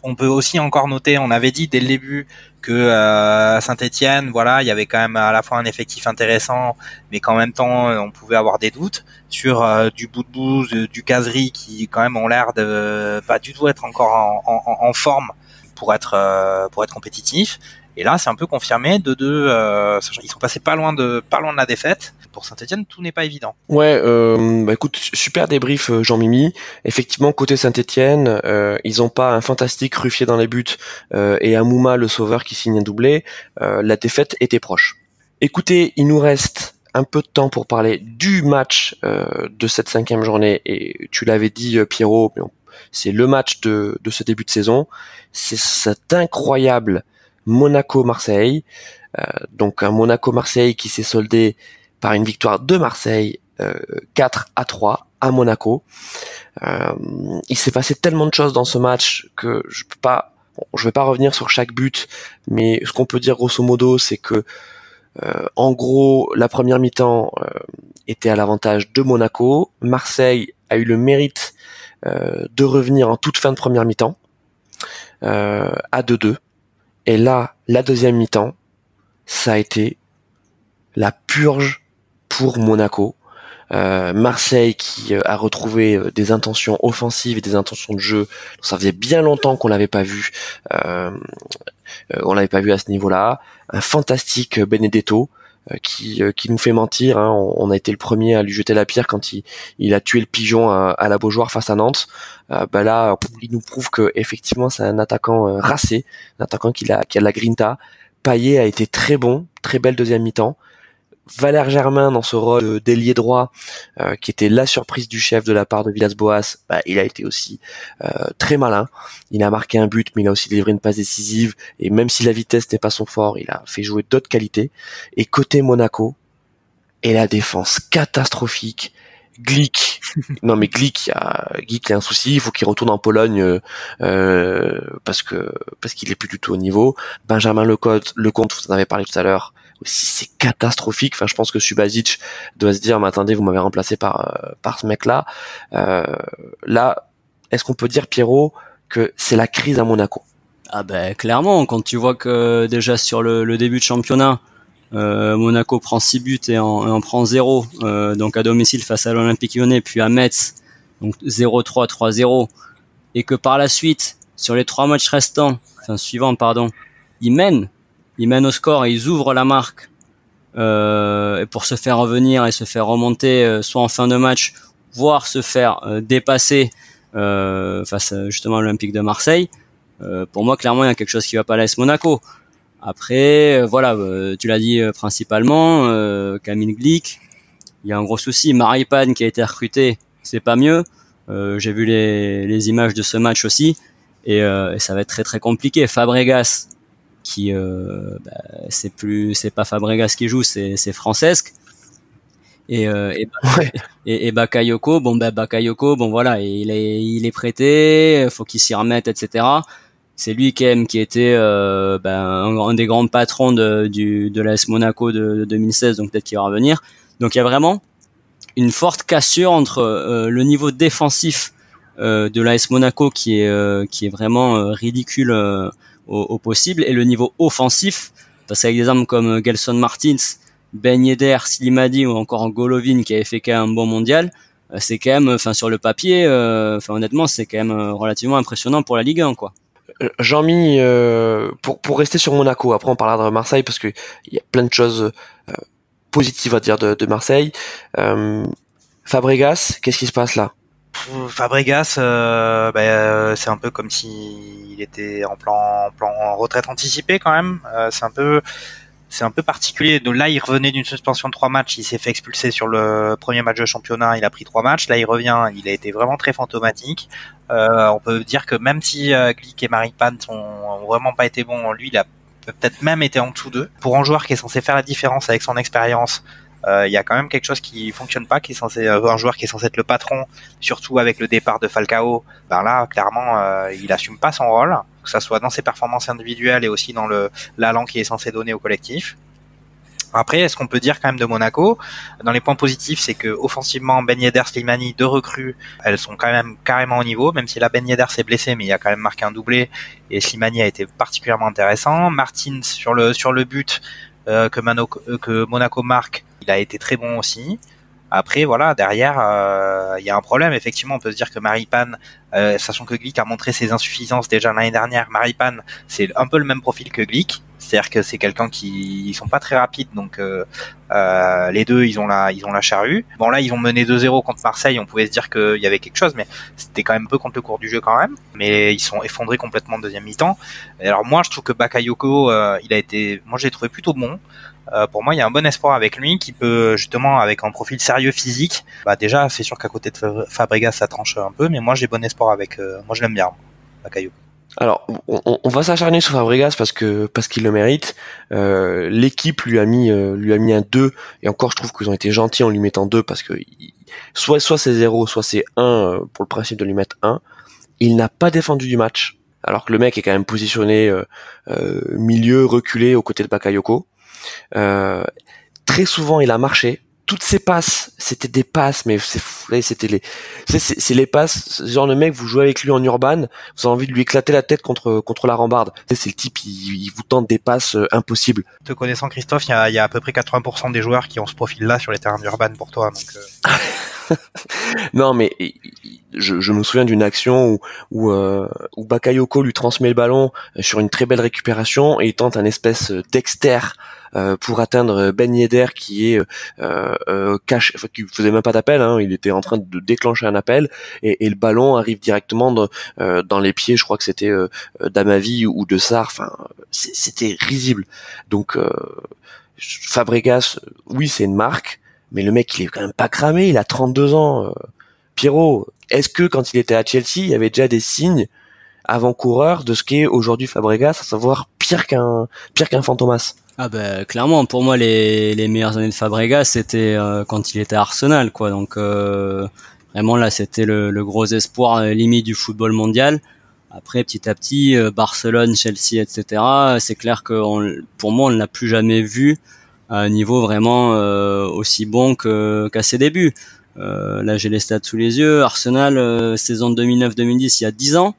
On peut aussi encore noter, on avait dit dès le début que euh, Saint-Etienne, voilà, il y avait quand même à la fois un effectif intéressant, mais qu'en même temps, on pouvait avoir des doutes sur euh, du bout de bout, du caserie qui quand même ont l'air de pas du tout être encore en, forme pour être euh, pour être compétitif. Et là, c'est un peu confirmé. De deux, euh, ils sont passés pas loin de pas loin de la défaite. Pour Saint-Etienne, tout n'est pas évident. Ouais, euh, bah écoute, super débrief euh, Jean-Mimi. Effectivement, côté Saint-Etienne, euh, ils ont pas un fantastique Ruffier dans les buts euh, et Amouma le sauveur qui signe un doublé. Euh, la défaite était proche. Écoutez, il nous reste un peu de temps pour parler du match de cette cinquième journée. Et tu l'avais dit, Pierrot, c'est le match de, de ce début de saison. C'est cet incroyable Monaco-Marseille. Euh, donc un Monaco-Marseille qui s'est soldé par une victoire de Marseille 4 euh, à 3 à Monaco. Euh, il s'est passé tellement de choses dans ce match que je peux pas, je vais pas revenir sur chaque but, mais ce qu'on peut dire grosso modo, c'est que en gros, la première mi-temps était à l'avantage de Monaco. Marseille a eu le mérite de revenir en toute fin de première mi-temps à 2-2. Et là, la deuxième mi-temps, ça a été la purge pour Monaco. Euh, Marseille qui euh, a retrouvé euh, des intentions offensives et des intentions de jeu. Ça faisait bien longtemps qu'on l'avait pas vu. on l'avait pas vu à ce niveau-là. Un fantastique Benedetto euh, qui, euh, qui nous fait mentir. Hein. On, a été le premier à lui jeter la pierre quand il, il a tué le pigeon à, la Beaujoire face à Nantes. Euh, bah là, il nous prouve que effectivement c'est un attaquant euh, racé, un attaquant qui a, qui a de la grinta. Payet a été très bon, très belle deuxième mi-temps. Valère Germain dans ce rôle d'ailier droit, euh, qui était la surprise du chef de la part de Villas-Boas, bah, il a été aussi euh, très malin. Il a marqué un but, mais il a aussi livré une passe décisive. Et même si la vitesse n'est pas son fort, il a fait jouer d'autres qualités. Et côté Monaco, et la défense catastrophique. Glick, non mais Glick, il y a, Glick a un souci, il faut qu'il retourne en Pologne euh, parce que parce qu'il est plus du tout au niveau. Benjamin Lecomte, Lecomte, vous en avez parlé tout à l'heure, si c'est catastrophique. Enfin, je pense que Subasic doit se dire, mais attendez, vous m'avez remplacé par euh, par ce mec-là. Euh, là, est-ce qu'on peut dire Pierrot que c'est la crise à Monaco? Ah ben clairement, quand tu vois que déjà sur le, début de championnat, euh, Monaco prend 6 buts et en, prend 0, donc à domicile face à l'Olympique Lyonnais, puis à Metz, donc 0-3, 3-0, et que par la suite, sur les trois matchs restants, enfin suivants, pardon, ils mènent ils mènent au score et ils ouvrent la marque euh, pour se faire revenir et se faire remonter euh, soit en fin de match, voire se faire euh, dépasser euh, face justement à l'Olympique de Marseille. pour moi, clairement, il y a quelque chose qui va pas à l'AS Monaco. Après, voilà, tu l'as dit principalement, Camille Glick, il y a un gros souci. Maripane qui a été recruté, c'est pas mieux. J'ai vu les, les, images de ce match aussi, et, et, ça va être très très compliqué. Fabregas, qui euh, bah, c'est plus c'est pas Fabregas qui joue c'est c'est Francesque et euh, et, et, et, Bakayoko bon bah Bakayoko bon voilà il est il est prêté faut qu'il s'y remette etc c'est lui qui aime qui était euh, bah, un, des grands patrons de du de l'AS Monaco de, 2016 donc peut-être qu'il va revenir. Donc il y a vraiment une forte cassure entre le niveau défensif de l'AS Monaco qui est qui est vraiment ridicule au, possible et le niveau offensif parce qu'avec des armes comme euh, Gelson Martins, Ben Yedder, Slimadi ou encore Golovin qui avait fait quand même un bon mondial, euh, c'est quand même, enfin sur le papier, euh, enfin honnêtement, c'est quand même relativement impressionnant pour la Ligue 1 quoi. Jean-Mi, pour, pour rester sur Monaco, après on parlera de Marseille parce qu'il y a plein de choses positives à dire de, de Marseille. Fabregas, qu'est-ce qui se passe là? Fabregas, euh, bah, euh, c'est un peu comme s'il était en plan, plan retraite anticipée quand même. Euh, c'est un peu c'est un peu particulier. Donc là, il revenait d'une suspension de trois matchs, il s'est fait expulser sur le premier match de championnat, il a pris trois matchs. Là, il revient, il a été vraiment très fantomatique. Euh, on peut dire que même si euh, Glick et Maripane ont vraiment pas été bons, lui, il a peut-être même été en dessous d'eux. Pour un joueur qui est censé faire la différence avec son expérience, il y a quand même quelque chose qui fonctionne pas, qui est censé euh, un joueur qui est censé être le patron, surtout avec le départ de Falcao. Ben là, clairement, euh, il assume pas son rôle, que ça soit dans ses performances individuelles et aussi dans le l'allant qui est censé donner au collectif. Après, est-ce qu'on peut dire quand même de Monaco Dans les points positifs, c'est que offensivement, Ben Yedder, Slimani, deux recrues, elles sont quand même carrément au niveau, même si la Ben Yedder s'est blessé, mais il a quand même marqué un doublé et Slimani a été particulièrement intéressant. Martin sur le sur le but euh, que Monaco marque, il a été très bon aussi. Après, voilà, derrière, euh, il y a un problème. Effectivement, on peut se dire que Maripane, euh, sachant que Glick a montré ses insuffisances déjà l'année dernière, Maripane, c'est un peu le même profil que Glick. C'est-à-dire que c'est quelqu'un qui ils sont pas très rapides, donc euh, euh, les deux ils ont la ils ont la charrue. Bon là ils ont mené 2-0 contre Marseille, on pouvait se dire qu'il y avait quelque chose, mais c'était quand même peu contre le cours du jeu quand même. Mais ils sont effondrés complètement en deuxième mi-temps. Alors moi je trouve que Bakayoko euh, il a été, moi j'ai trouvé plutôt bon. Euh, pour moi, il y a un bon espoir avec lui qui peut justement, avec un profil sérieux physique, bah déjà, c'est sûr qu'à côté de Fabregas, ça tranche un peu, mais moi j'ai bon espoir avec. Euh, moi, je l'aime bien, Bakayoko. Alors, on, on va s'acharner sur Fabregas parce que parce qu'il le mérite. Euh, L'équipe lui a mis euh, lui a mis un 2 et encore, je trouve qu'ils ont été gentils en lui mettant 2 parce que soit soit c'est 0, soit c'est 1 euh, pour le principe de lui mettre 1. Il n'a pas défendu du match, alors que le mec est quand même positionné milieu reculé aux côtés de Bakayoko. Très souvent, il a marché toutes ces passes, c'était des passes, mais c'est c'était les, c'est les passes. Genre de mec, vous jouez avec lui en urban, vous avez envie de lui éclater la tête contre contre la rambarde. C'est le type, il, vous tente des passes euh, impossibles. Te connaissant Christophe, il y a, y a, à peu près 80% des joueurs qui ont ce profil-là sur les terrains d'urban pour toi. Donc euh. non, mais je, je me souviens d'une action où où, euh, où Bakayoko lui transmet le ballon sur une très belle récupération et il tente un espèce d'exter euh, pour atteindre Ben Yedder qui est euh, euh, caché, enfin, qui faisait même pas d'appel, hein, il était en train de déclencher un appel et, et le ballon arrive directement dans, euh, dans les pieds, je crois que c'était euh, d'Amavi ou de Sar, enfin c'était risible. Donc Fabregas, oui c'est une marque, mais le mec il est quand même pas cramé, il a 32 ans. Pierrot, est-ce que quand il était à Chelsea, il y avait déjà des signes avant-coureurs de ce qu'est aujourd'hui Fabregas, à savoir pire qu'un pire qu'un Fantomas? Ah ben clairement, pour moi les, les meilleures années de Fabregas c'était euh, quand il était à Arsenal quoi. Donc euh, vraiment là c'était le, le, gros espoir euh, limite du football mondial. Après petit à petit Barcelone, Chelsea, etc. C'est clair que pour moi on ne l'a plus jamais vu à un niveau vraiment aussi bon que qu'à ses débuts. là j'ai les stats sous les yeux. Arsenal saison 2009-2010 il y a 10 ans,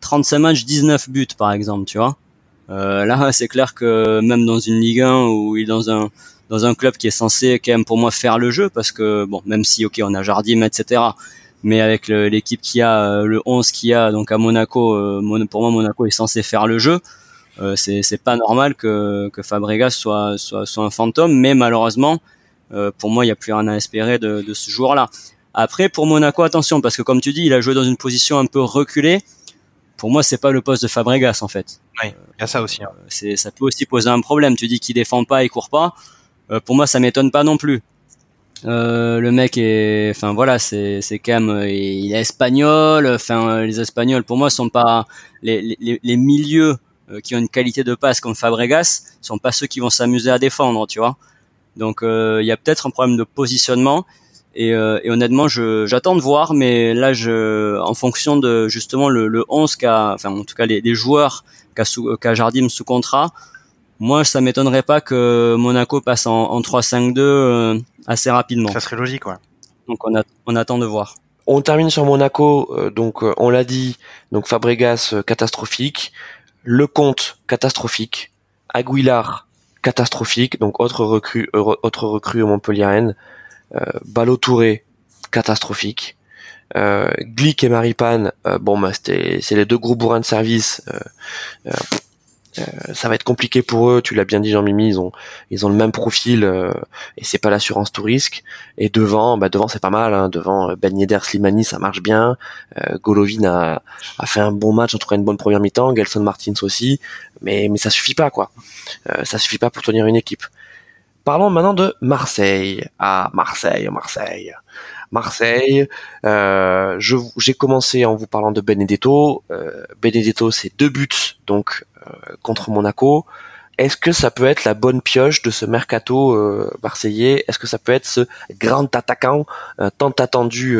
35 matchs, 19 buts par exemple, tu vois. Euh, là, c'est clair que même dans une Ligue 1 ou dans un dans un club qui est censé quand même pour moi faire le jeu, parce que bon, même si ok, on a Jardim, etc. Mais avec l'équipe qui a, euh, le 11 qui a, donc à Monaco, euh, pour moi Monaco est censé faire le jeu. Euh, c'est pas normal que, que Fabregas soit, soit, soit un fantôme, mais malheureusement, euh, pour moi, il n'y a plus rien à espérer de, de ce joueur-là. Après, pour Monaco, attention, parce que comme tu dis, il a joué dans une position un peu reculée pour moi, c'est pas le poste de Fabregas en fait. Oui, il y a ça aussi. Hein. C'est, ça peut aussi poser un problème. Tu dis qu'il défend pas, il court pas. Euh, pour moi, ça m'étonne pas non plus. Euh, le mec est, enfin voilà, c'est c'est quand même, il est espagnol. Enfin, les Espagnols, pour moi, sont pas les les, les milieux euh, qui ont une qualité de passe comme Fabregas, sont pas ceux qui vont s'amuser à défendre, tu vois. Donc il y a peut-être un problème de positionnement. Et, euh, et honnêtement, j'attends de voir, mais là, je, en fonction de justement le, le 11 qu'a, enfin en tout cas les, les joueurs qu'a qu Jardim sous contrat, moi, ça m'étonnerait pas que Monaco passe en, en 3-5-2 euh, assez rapidement. Ça serait logique, ouais. Donc on, a, on attend de voir. On termine sur Monaco, euh, donc on l'a dit, donc Fabregas catastrophique, Lecomte catastrophique, Aguilar catastrophique, donc autre recrue, autre recrue au Montpellier euh, Ballot Touré, catastrophique. Euh, Glick et Maripane, euh, bon bah c'était c'est les deux gros bourrins de service. Euh, ça va être compliqué pour eux. Tu l'as bien dit, Jean-Mimi, ils ont ils ont le même profil et c'est pas l'assurance tout risque. Et devant, bah devant c'est pas mal. Hein. Devant Ben Yedder, Slimani, ça marche bien. Golovin a, a fait un bon match, en tout cas une bonne première mi-temps. Gelson Martins aussi, mais mais ça suffit pas quoi. ça suffit pas pour tenir une équipe. Parlons maintenant de Marseille. Ah, Marseille, Marseille. Marseille. Euh, j'ai commencé en vous parlant de Benedetto. Euh, Benedetto, c'est deux buts donc euh, contre Monaco. Est-ce que ça peut être la bonne pioche de ce mercato euh, marseillais? Est-ce que ça peut être ce grand attaquant tant attendu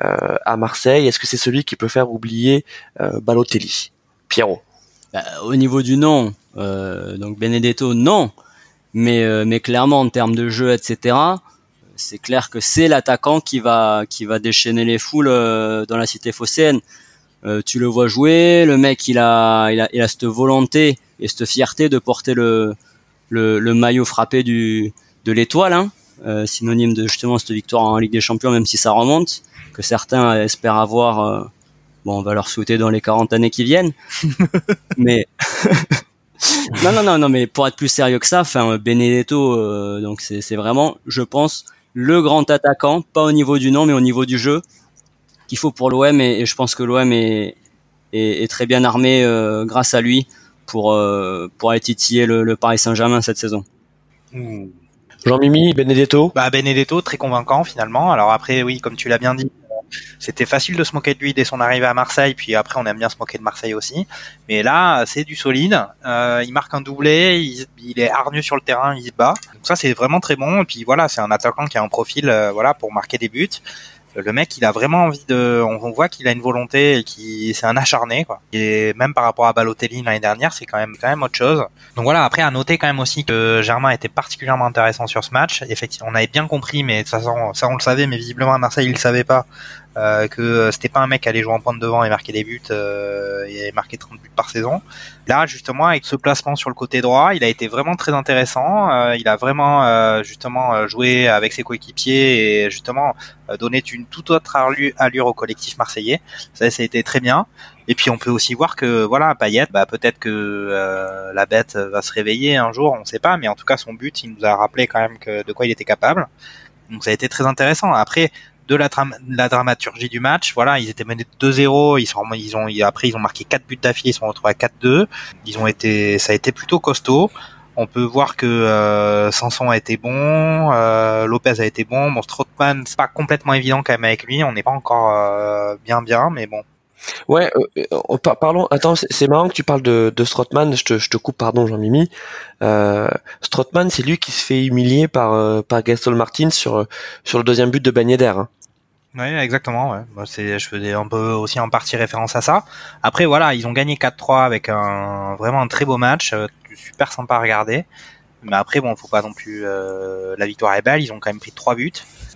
à Marseille? Est-ce que c'est celui qui peut faire oublier Balotelli? Pierrot bah, Au niveau du nom, donc Benedetto, non. Mais, euh, mais clairement, en termes de jeu, etc., c'est clair que c'est l'attaquant qui va, qui va déchaîner les foules euh, dans la cité phocéenne. Euh, tu le vois jouer, le mec, il a, il a, il a cette volonté et cette fierté de porter le, le, le maillot frappé du, de l'étoile, hein, synonyme de justement cette victoire en Ligue des Champions, même si ça remonte, que certains espèrent avoir. bon, on va leur souhaiter dans les 40 années qui viennent, mais non, non, non, non, mais pour être plus sérieux que ça, enfin, Benedetto, euh, donc c'est vraiment, je pense, le grand attaquant, pas au niveau du nom, mais au niveau du jeu, qu'il faut pour l'OM, et, je pense que l'OM est, est, très bien armé euh, grâce à lui pour, euh, pour aller titiller le, Paris Saint-Germain cette saison. Jean-Mimi, Benedetto? Bah Benedetto, très convaincant finalement. Alors après, oui, comme tu l'as bien dit, c'était facile de se moquer de lui dès son arrivée à Marseille, puis après on aime bien se moquer de Marseille aussi. Mais là, c'est du solide. Euh, il marque un doublé, il, est hargneux sur le terrain, il se bat. Donc ça, c'est vraiment très bon. Et puis voilà, c'est un attaquant qui a un profil, euh, voilà, pour marquer des buts le mec, il a vraiment envie de. On voit qu'il a une volonté et qui c'est un acharné, quoi. Et même par rapport à Balotelli l'année dernière, c'est quand même quand même autre chose. Donc voilà. Après, à noter quand même aussi que Germain était particulièrement intéressant sur ce match. Effectivement, on avait bien compris, mais ça, ça on le savait, mais visiblement à Marseille, il le savait pas. Euh, que c'était pas un mec qui allait jouer en pointe devant et marquer des buts euh, et marquer 30 buts par saison. Là, justement, avec ce placement sur le côté droit, il a été vraiment très intéressant. Euh, il a vraiment euh, justement joué avec ses coéquipiers et justement donné une toute autre allure au collectif marseillais. Ça, ça a été très bien. Et puis on peut aussi voir que voilà, Payet, bah, peut-être que la bête va se réveiller un jour, on ne sait pas, mais en tout cas son but, il nous a rappelé quand même que de quoi il était capable. Donc ça a été très intéressant. Après, de la, la, dramaturgie du match. Voilà, ils étaient menés 2-0, ils sont ils ont après ils ont marqué quatre buts d'affilée, ils sont retrouvés à 4-2. Ils ont été ça a été plutôt costaud. On peut voir que euh, Sanson a été bon, euh, Lopez a été bon. Bon, Strootman, c'est pas complètement évident quand même avec lui. On n'est pas encore euh, bien bien, mais bon, Ouais, euh, euh parlons. Attends, c'est marrant que tu parles de, de. Je te, coupe, pardon, Jean-Mimi. Euh, c'est lui qui se fait humilier par euh, par Gaston Martin sur le deuxième but de Ben Hein. Oui, exactement. Ouais. c'est, je faisais aussi en partie référence à ça. Après, voilà, ils ont gagné 4-3 avec un vraiment un très beau match, euh, super sympa à regarder. Mais après, bon, faut pas non plus. Euh, la victoire est belle. Ils ont quand même pris trois buts.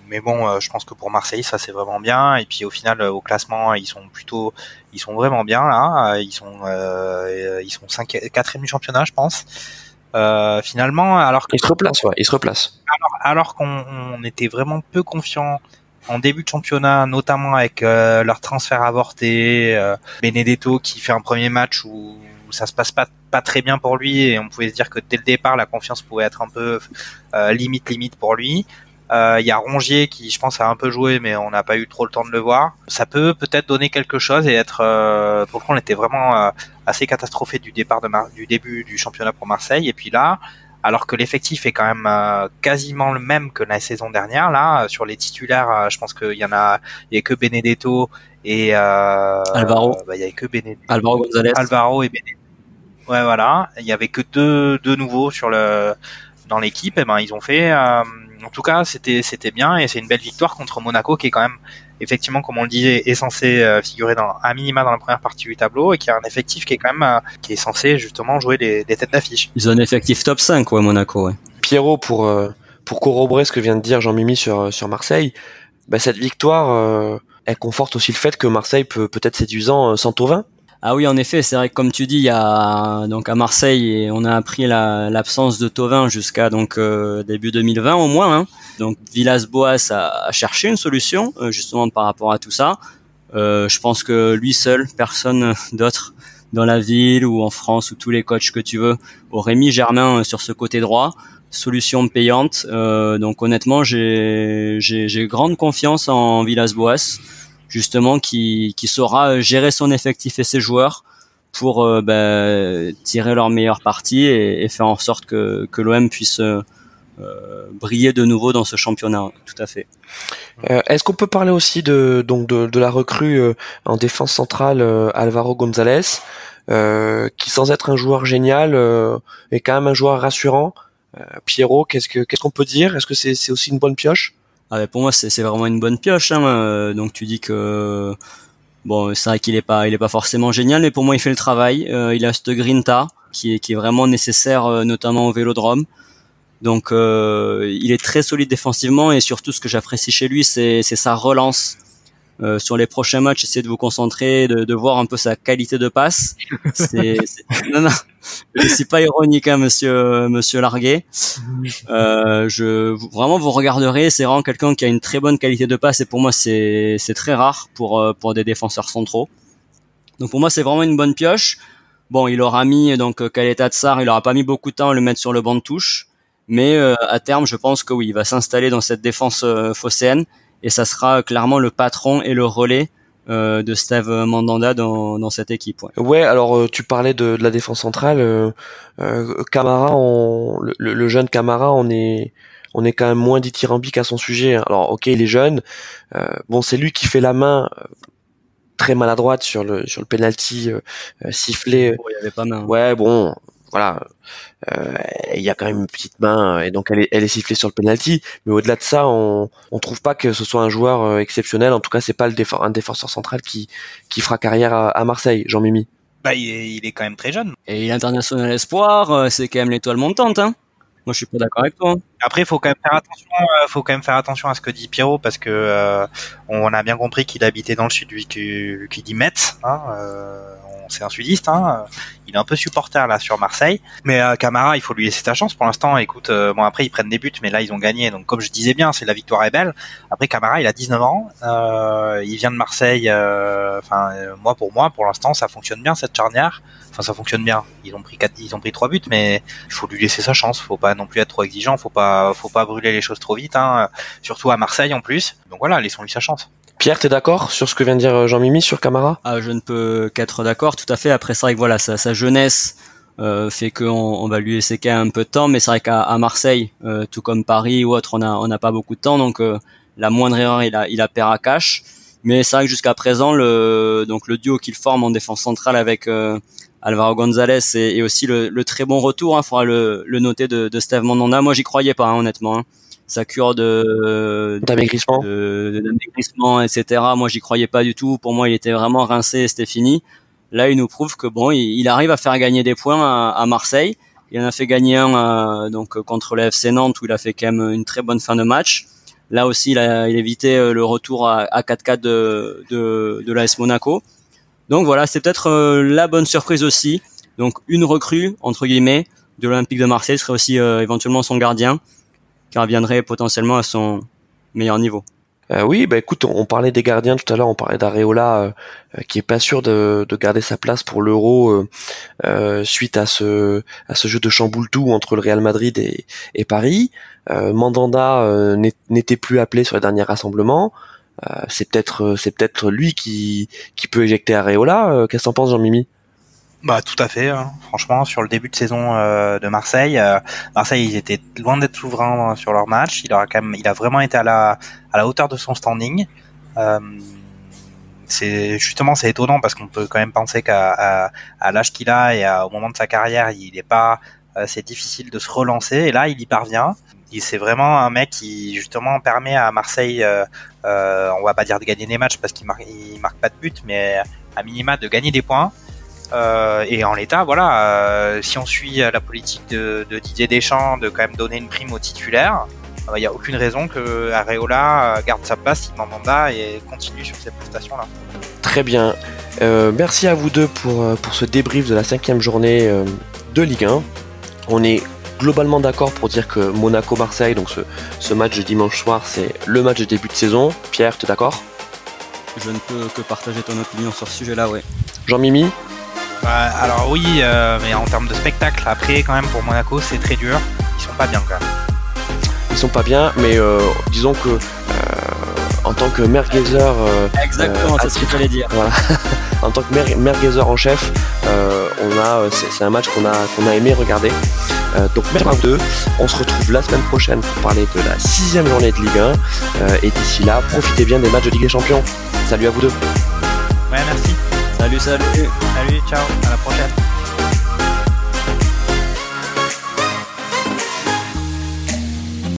Mais bon, euh, je pense que pour Marseille, ça c'est vraiment bien. Et puis au final, au classement, ils sont plutôt, ils sont vraiment bien là. Ils sont, ils sont 5 quatrième du championnat, je pense. finalement, alors qu'ils se replacent, ouais, ils se replacent. Alors, alors qu'on était vraiment peu confiant en début de championnat, notamment avec euh, leur transfert avorté, euh, Benedetto qui fait un premier match où ça se passe pas pas très bien pour lui et on pouvait se dire que dès le départ la confiance pouvait être un peu euh, limite limite pour lui. Il y a Rongier qui, je pense, a un peu joué, mais on n'a pas eu trop le temps de le voir. Ça peut peut-être donner quelque chose et être. pour le coup, on était vraiment assez catastrophé du départ de du début du championnat pour Marseille. Et puis là, alors que l'effectif est quand même euh, quasiment le même que la saison dernière. Là, euh, sur les titulaires, euh, je pense qu'il y en a, il y a que Benedetto et Alvaro. Bah, il y avait que Benedetto, Alvaro Gonzalez. Alvaro et Benedetto. Ouais, voilà. Il y avait que deux, deux nouveaux sur le dans l'équipe. Et eh ben ils ont fait. En tout cas, c'était c'était bien et c'est une belle victoire contre Monaco qui est quand même effectivement, comme on le disait, est censé euh, figurer dans, à minima dans la première partie du tableau et qui a un effectif qui est quand même euh, qui est censé justement jouer des, têtes d'affiche. Ils ont un effectif top 5, ouais, Monaco. Ouais. Pierrot, pour euh, pour corroborer ce que vient de dire Jean-Mimi sur sur Marseille, bah, cette victoire, elle conforte aussi le fait que Marseille peut peut-être séduisant sans Tauvin. Ah oui, en effet, c'est vrai que comme tu dis, il y a donc à Marseille, on a appris l'absence de Tovin jusqu'à donc euh, début 2020 au moins. Hein. Donc Villas-Boas a, cherché une solution euh, justement par rapport à tout ça. Euh, je pense que lui seul, personne d'autre dans la ville ou en France ou tous les coachs que tu veux auraient mis Germain sur ce côté droit. Solution payante. donc honnêtement, j'ai grande confiance en Villas-Boas, justement qui, qui saura gérer son effectif et ses joueurs pour euh, bah, tirer leur meilleure partie et, faire en sorte que, que l'OM puisse euh, euh, briller de nouveau dans ce championnat. Tout à fait. Est-ce qu'on peut parler aussi de donc de, de la recrue en défense centrale Alvaro González, qui sans être un joueur génial est quand même un joueur rassurant. Pierrot, qu'est-ce que qu'est-ce qu'on peut dire? Est-ce que c'est c'est aussi une bonne pioche? Ah, bah, pour moi c'est vraiment une bonne pioche. Hein. Donc tu dis que Bon, c'est vrai qu'il est pas, il est pas forcément génial, mais pour moi, il fait le travail. Euh, il a cette grinta qui est, qui est vraiment nécessaire, euh, notamment au Vélodrome. Donc, euh, il est très solide défensivement et surtout, ce que j'apprécie chez lui, c'est sa relance. Euh, sur les prochains matchs, essayez de vous concentrer, de, de voir un peu sa qualité de passe. C'est, non, non, c'est pas ironique, hein, monsieur, monsieur Larguet. Euh, je, vraiment, vous regarderez, c'est vraiment quelqu'un qui a une très bonne qualité de passe et pour moi, c'est, c'est très rare pour, euh, pour des défenseurs centraux. Donc pour moi, c'est vraiment une bonne pioche. Bon, il aura mis donc Kaleta Tsar, il aura pas mis beaucoup de temps à le mettre sur le banc de touche, mais euh, à terme, je pense que oui, il va s'installer dans cette défense euh, phocéenne et ça sera clairement le patron et le relais euh, de Steve Mandanda dans, dans cette équipe. Ouais, ouais alors euh, tu parlais de, de, la défense centrale. Euh, euh Camara, on, le, le, jeune Camara, on est on est quand même moins dithyrambique à son sujet. Alors ok, il est jeune. Euh, bon, c'est lui qui fait la main très maladroite sur le sur le penalty sifflé. Oh, il y avait pas main. Ouais, bon, voilà, euh, il y a quand même une petite main et donc elle est, elle est sifflée sur le penalty. Mais au-delà de ça, on on trouve pas que ce soit un joueur euh, exceptionnel. En tout cas, c'est pas le un défenseur central qui qui fera carrière à, Marseille, Jean Mimi. Bah, il est, il est, quand même très jeune. Et il est international espoir, euh, c'est quand même l'étoile montante, hein. Moi, je suis pas d'accord avec toi. Après, il faut quand même faire attention. faut quand même faire attention à ce que dit Pierrot parce que on a bien compris qu'il habitait dans le sud, qui, qui dit Metz. Hein, c'est un sudiste, hein, il est un peu supporter là sur Marseille. Mais euh, Camara, il faut lui laisser sa chance pour l'instant. Écoute, euh, bon après ils prennent des buts, mais là ils ont gagné. Donc comme je disais bien, c'est la victoire est belle. Après Camara, il a 19 ans, euh, il vient de Marseille. Enfin moi pour moi, pour l'instant, ça fonctionne bien cette charnière. Enfin ça fonctionne bien. Ils ont pris quatre, ils ont pris trois buts, mais il faut lui laisser sa chance. Faut pas non plus être trop exigeant. Faut pas, faut pas brûler les choses trop vite. Hein, surtout à Marseille en plus. Donc voilà, laissons-lui sa chance. Pierre, t'es d'accord sur ce que vient de dire euh, Jean-Mimi sur Camara? Ah, Je ne peux qu'être d'accord, tout à fait. Après, c'est vrai que voilà, sa, jeunesse euh, fait qu'on on va lui laisser un peu de temps, mais c'est vrai qu'à Marseille, euh, tout comme Paris ou autre, on a on n'a pas beaucoup de temps, donc euh, la moindre erreur, il a il a à cash. Mais c'est vrai que jusqu'à présent, le donc le duo qu'il forme en défense centrale avec Alvaro González et, et, aussi le, le, très bon retour, il hein, faudra le, le noter de, de Steve Mandanda. Moi, j'y croyais pas, hein, honnêtement. Hein sa cure de d'amaigrissement, d'amaigrissement, etc. Moi, j'y croyais pas du tout. Pour moi, il était vraiment rincé c'était fini. Là, il nous prouve que bon, il, arrive à faire gagner des points à, Marseille. Il en a fait gagner un euh, donc contre le FC Nantes où il a fait quand même une très bonne fin de match. Là aussi, il a, il évité euh, le retour à, 4-4 de, de, de l'AS Monaco. Donc voilà, c'est peut-être euh, la bonne surprise aussi. Donc une recrue entre guillemets de l'Olympique de Marseille serait aussi éventuellement son gardien reviendrait potentiellement à son meilleur niveau. Euh, oui, bah écoute, on parlait des gardiens tout à l'heure, on parlait d'Areola euh, euh, qui est pas sûr de, garder sa place pour l'Euro suite à ce à ce jeu de chamboule tout entre le Real Madrid et, Paris. Mandanda n'était plus appelé sur les derniers rassemblements. c'est peut-être c'est peut-être lui qui qui peut éjecter Areola. Qu'est-ce que t'en penses, Jean-Mimi? Bah tout à fait. Hein. Franchement, sur le début de saison euh, de Marseille, euh, Marseille ils étaient loin d'être souverains sur leur match. Il aura quand même, il a vraiment été à la à la hauteur de son standing. Euh, c'est justement c'est étonnant parce qu'on peut quand même penser qu'à à, l'âge qu'il a et au moment de sa carrière, il est pas, c'est difficile de se relancer. Et là, il y parvient. C'est vraiment un mec qui justement permet à Marseille, euh, on va pas dire de gagner des matchs parce qu'il marque, il marque pas de but, mais à minima de gagner des points. Euh, et en l'état, voilà, euh, si on suit la politique de, Didier Deschamps de quand même donner une prime aux titulaires, il euh, n'y a aucune raison que Areola garde sa place, il mandat et continue sur cette prestation-là. Très bien. merci à vous deux pour, pour ce débrief de la cinquième journée de Ligue 1. On est globalement d'accord pour dire que Monaco-Marseille, donc ce, ce, match de dimanche soir, c'est le match de début de saison. Pierre, tu es d'accord? Je ne peux que partager ton opinion sur ce sujet-là, ouais. Jean-Mimi? Alors oui, mais en termes de spectacle, après quand même pour Monaco c'est très dur. Ils sont pas bien quand même. Ils sont pas bien, mais disons que en tant que merguezer. Exactement, c'est ce qu'il fallait dire. en tant que merguezer en chef, on a, c'est un match qu'on a, qu'on a aimé regarder. Euh, donc merci 2, on se retrouve la semaine prochaine pour parler de la sixième journée de Ligue 1. Euh, et d'ici là, profitez bien des matchs de Ligue des Champions. Salut à vous deux. Ouais, merci. Salut, salut. Salut, ciao, à la prochaine.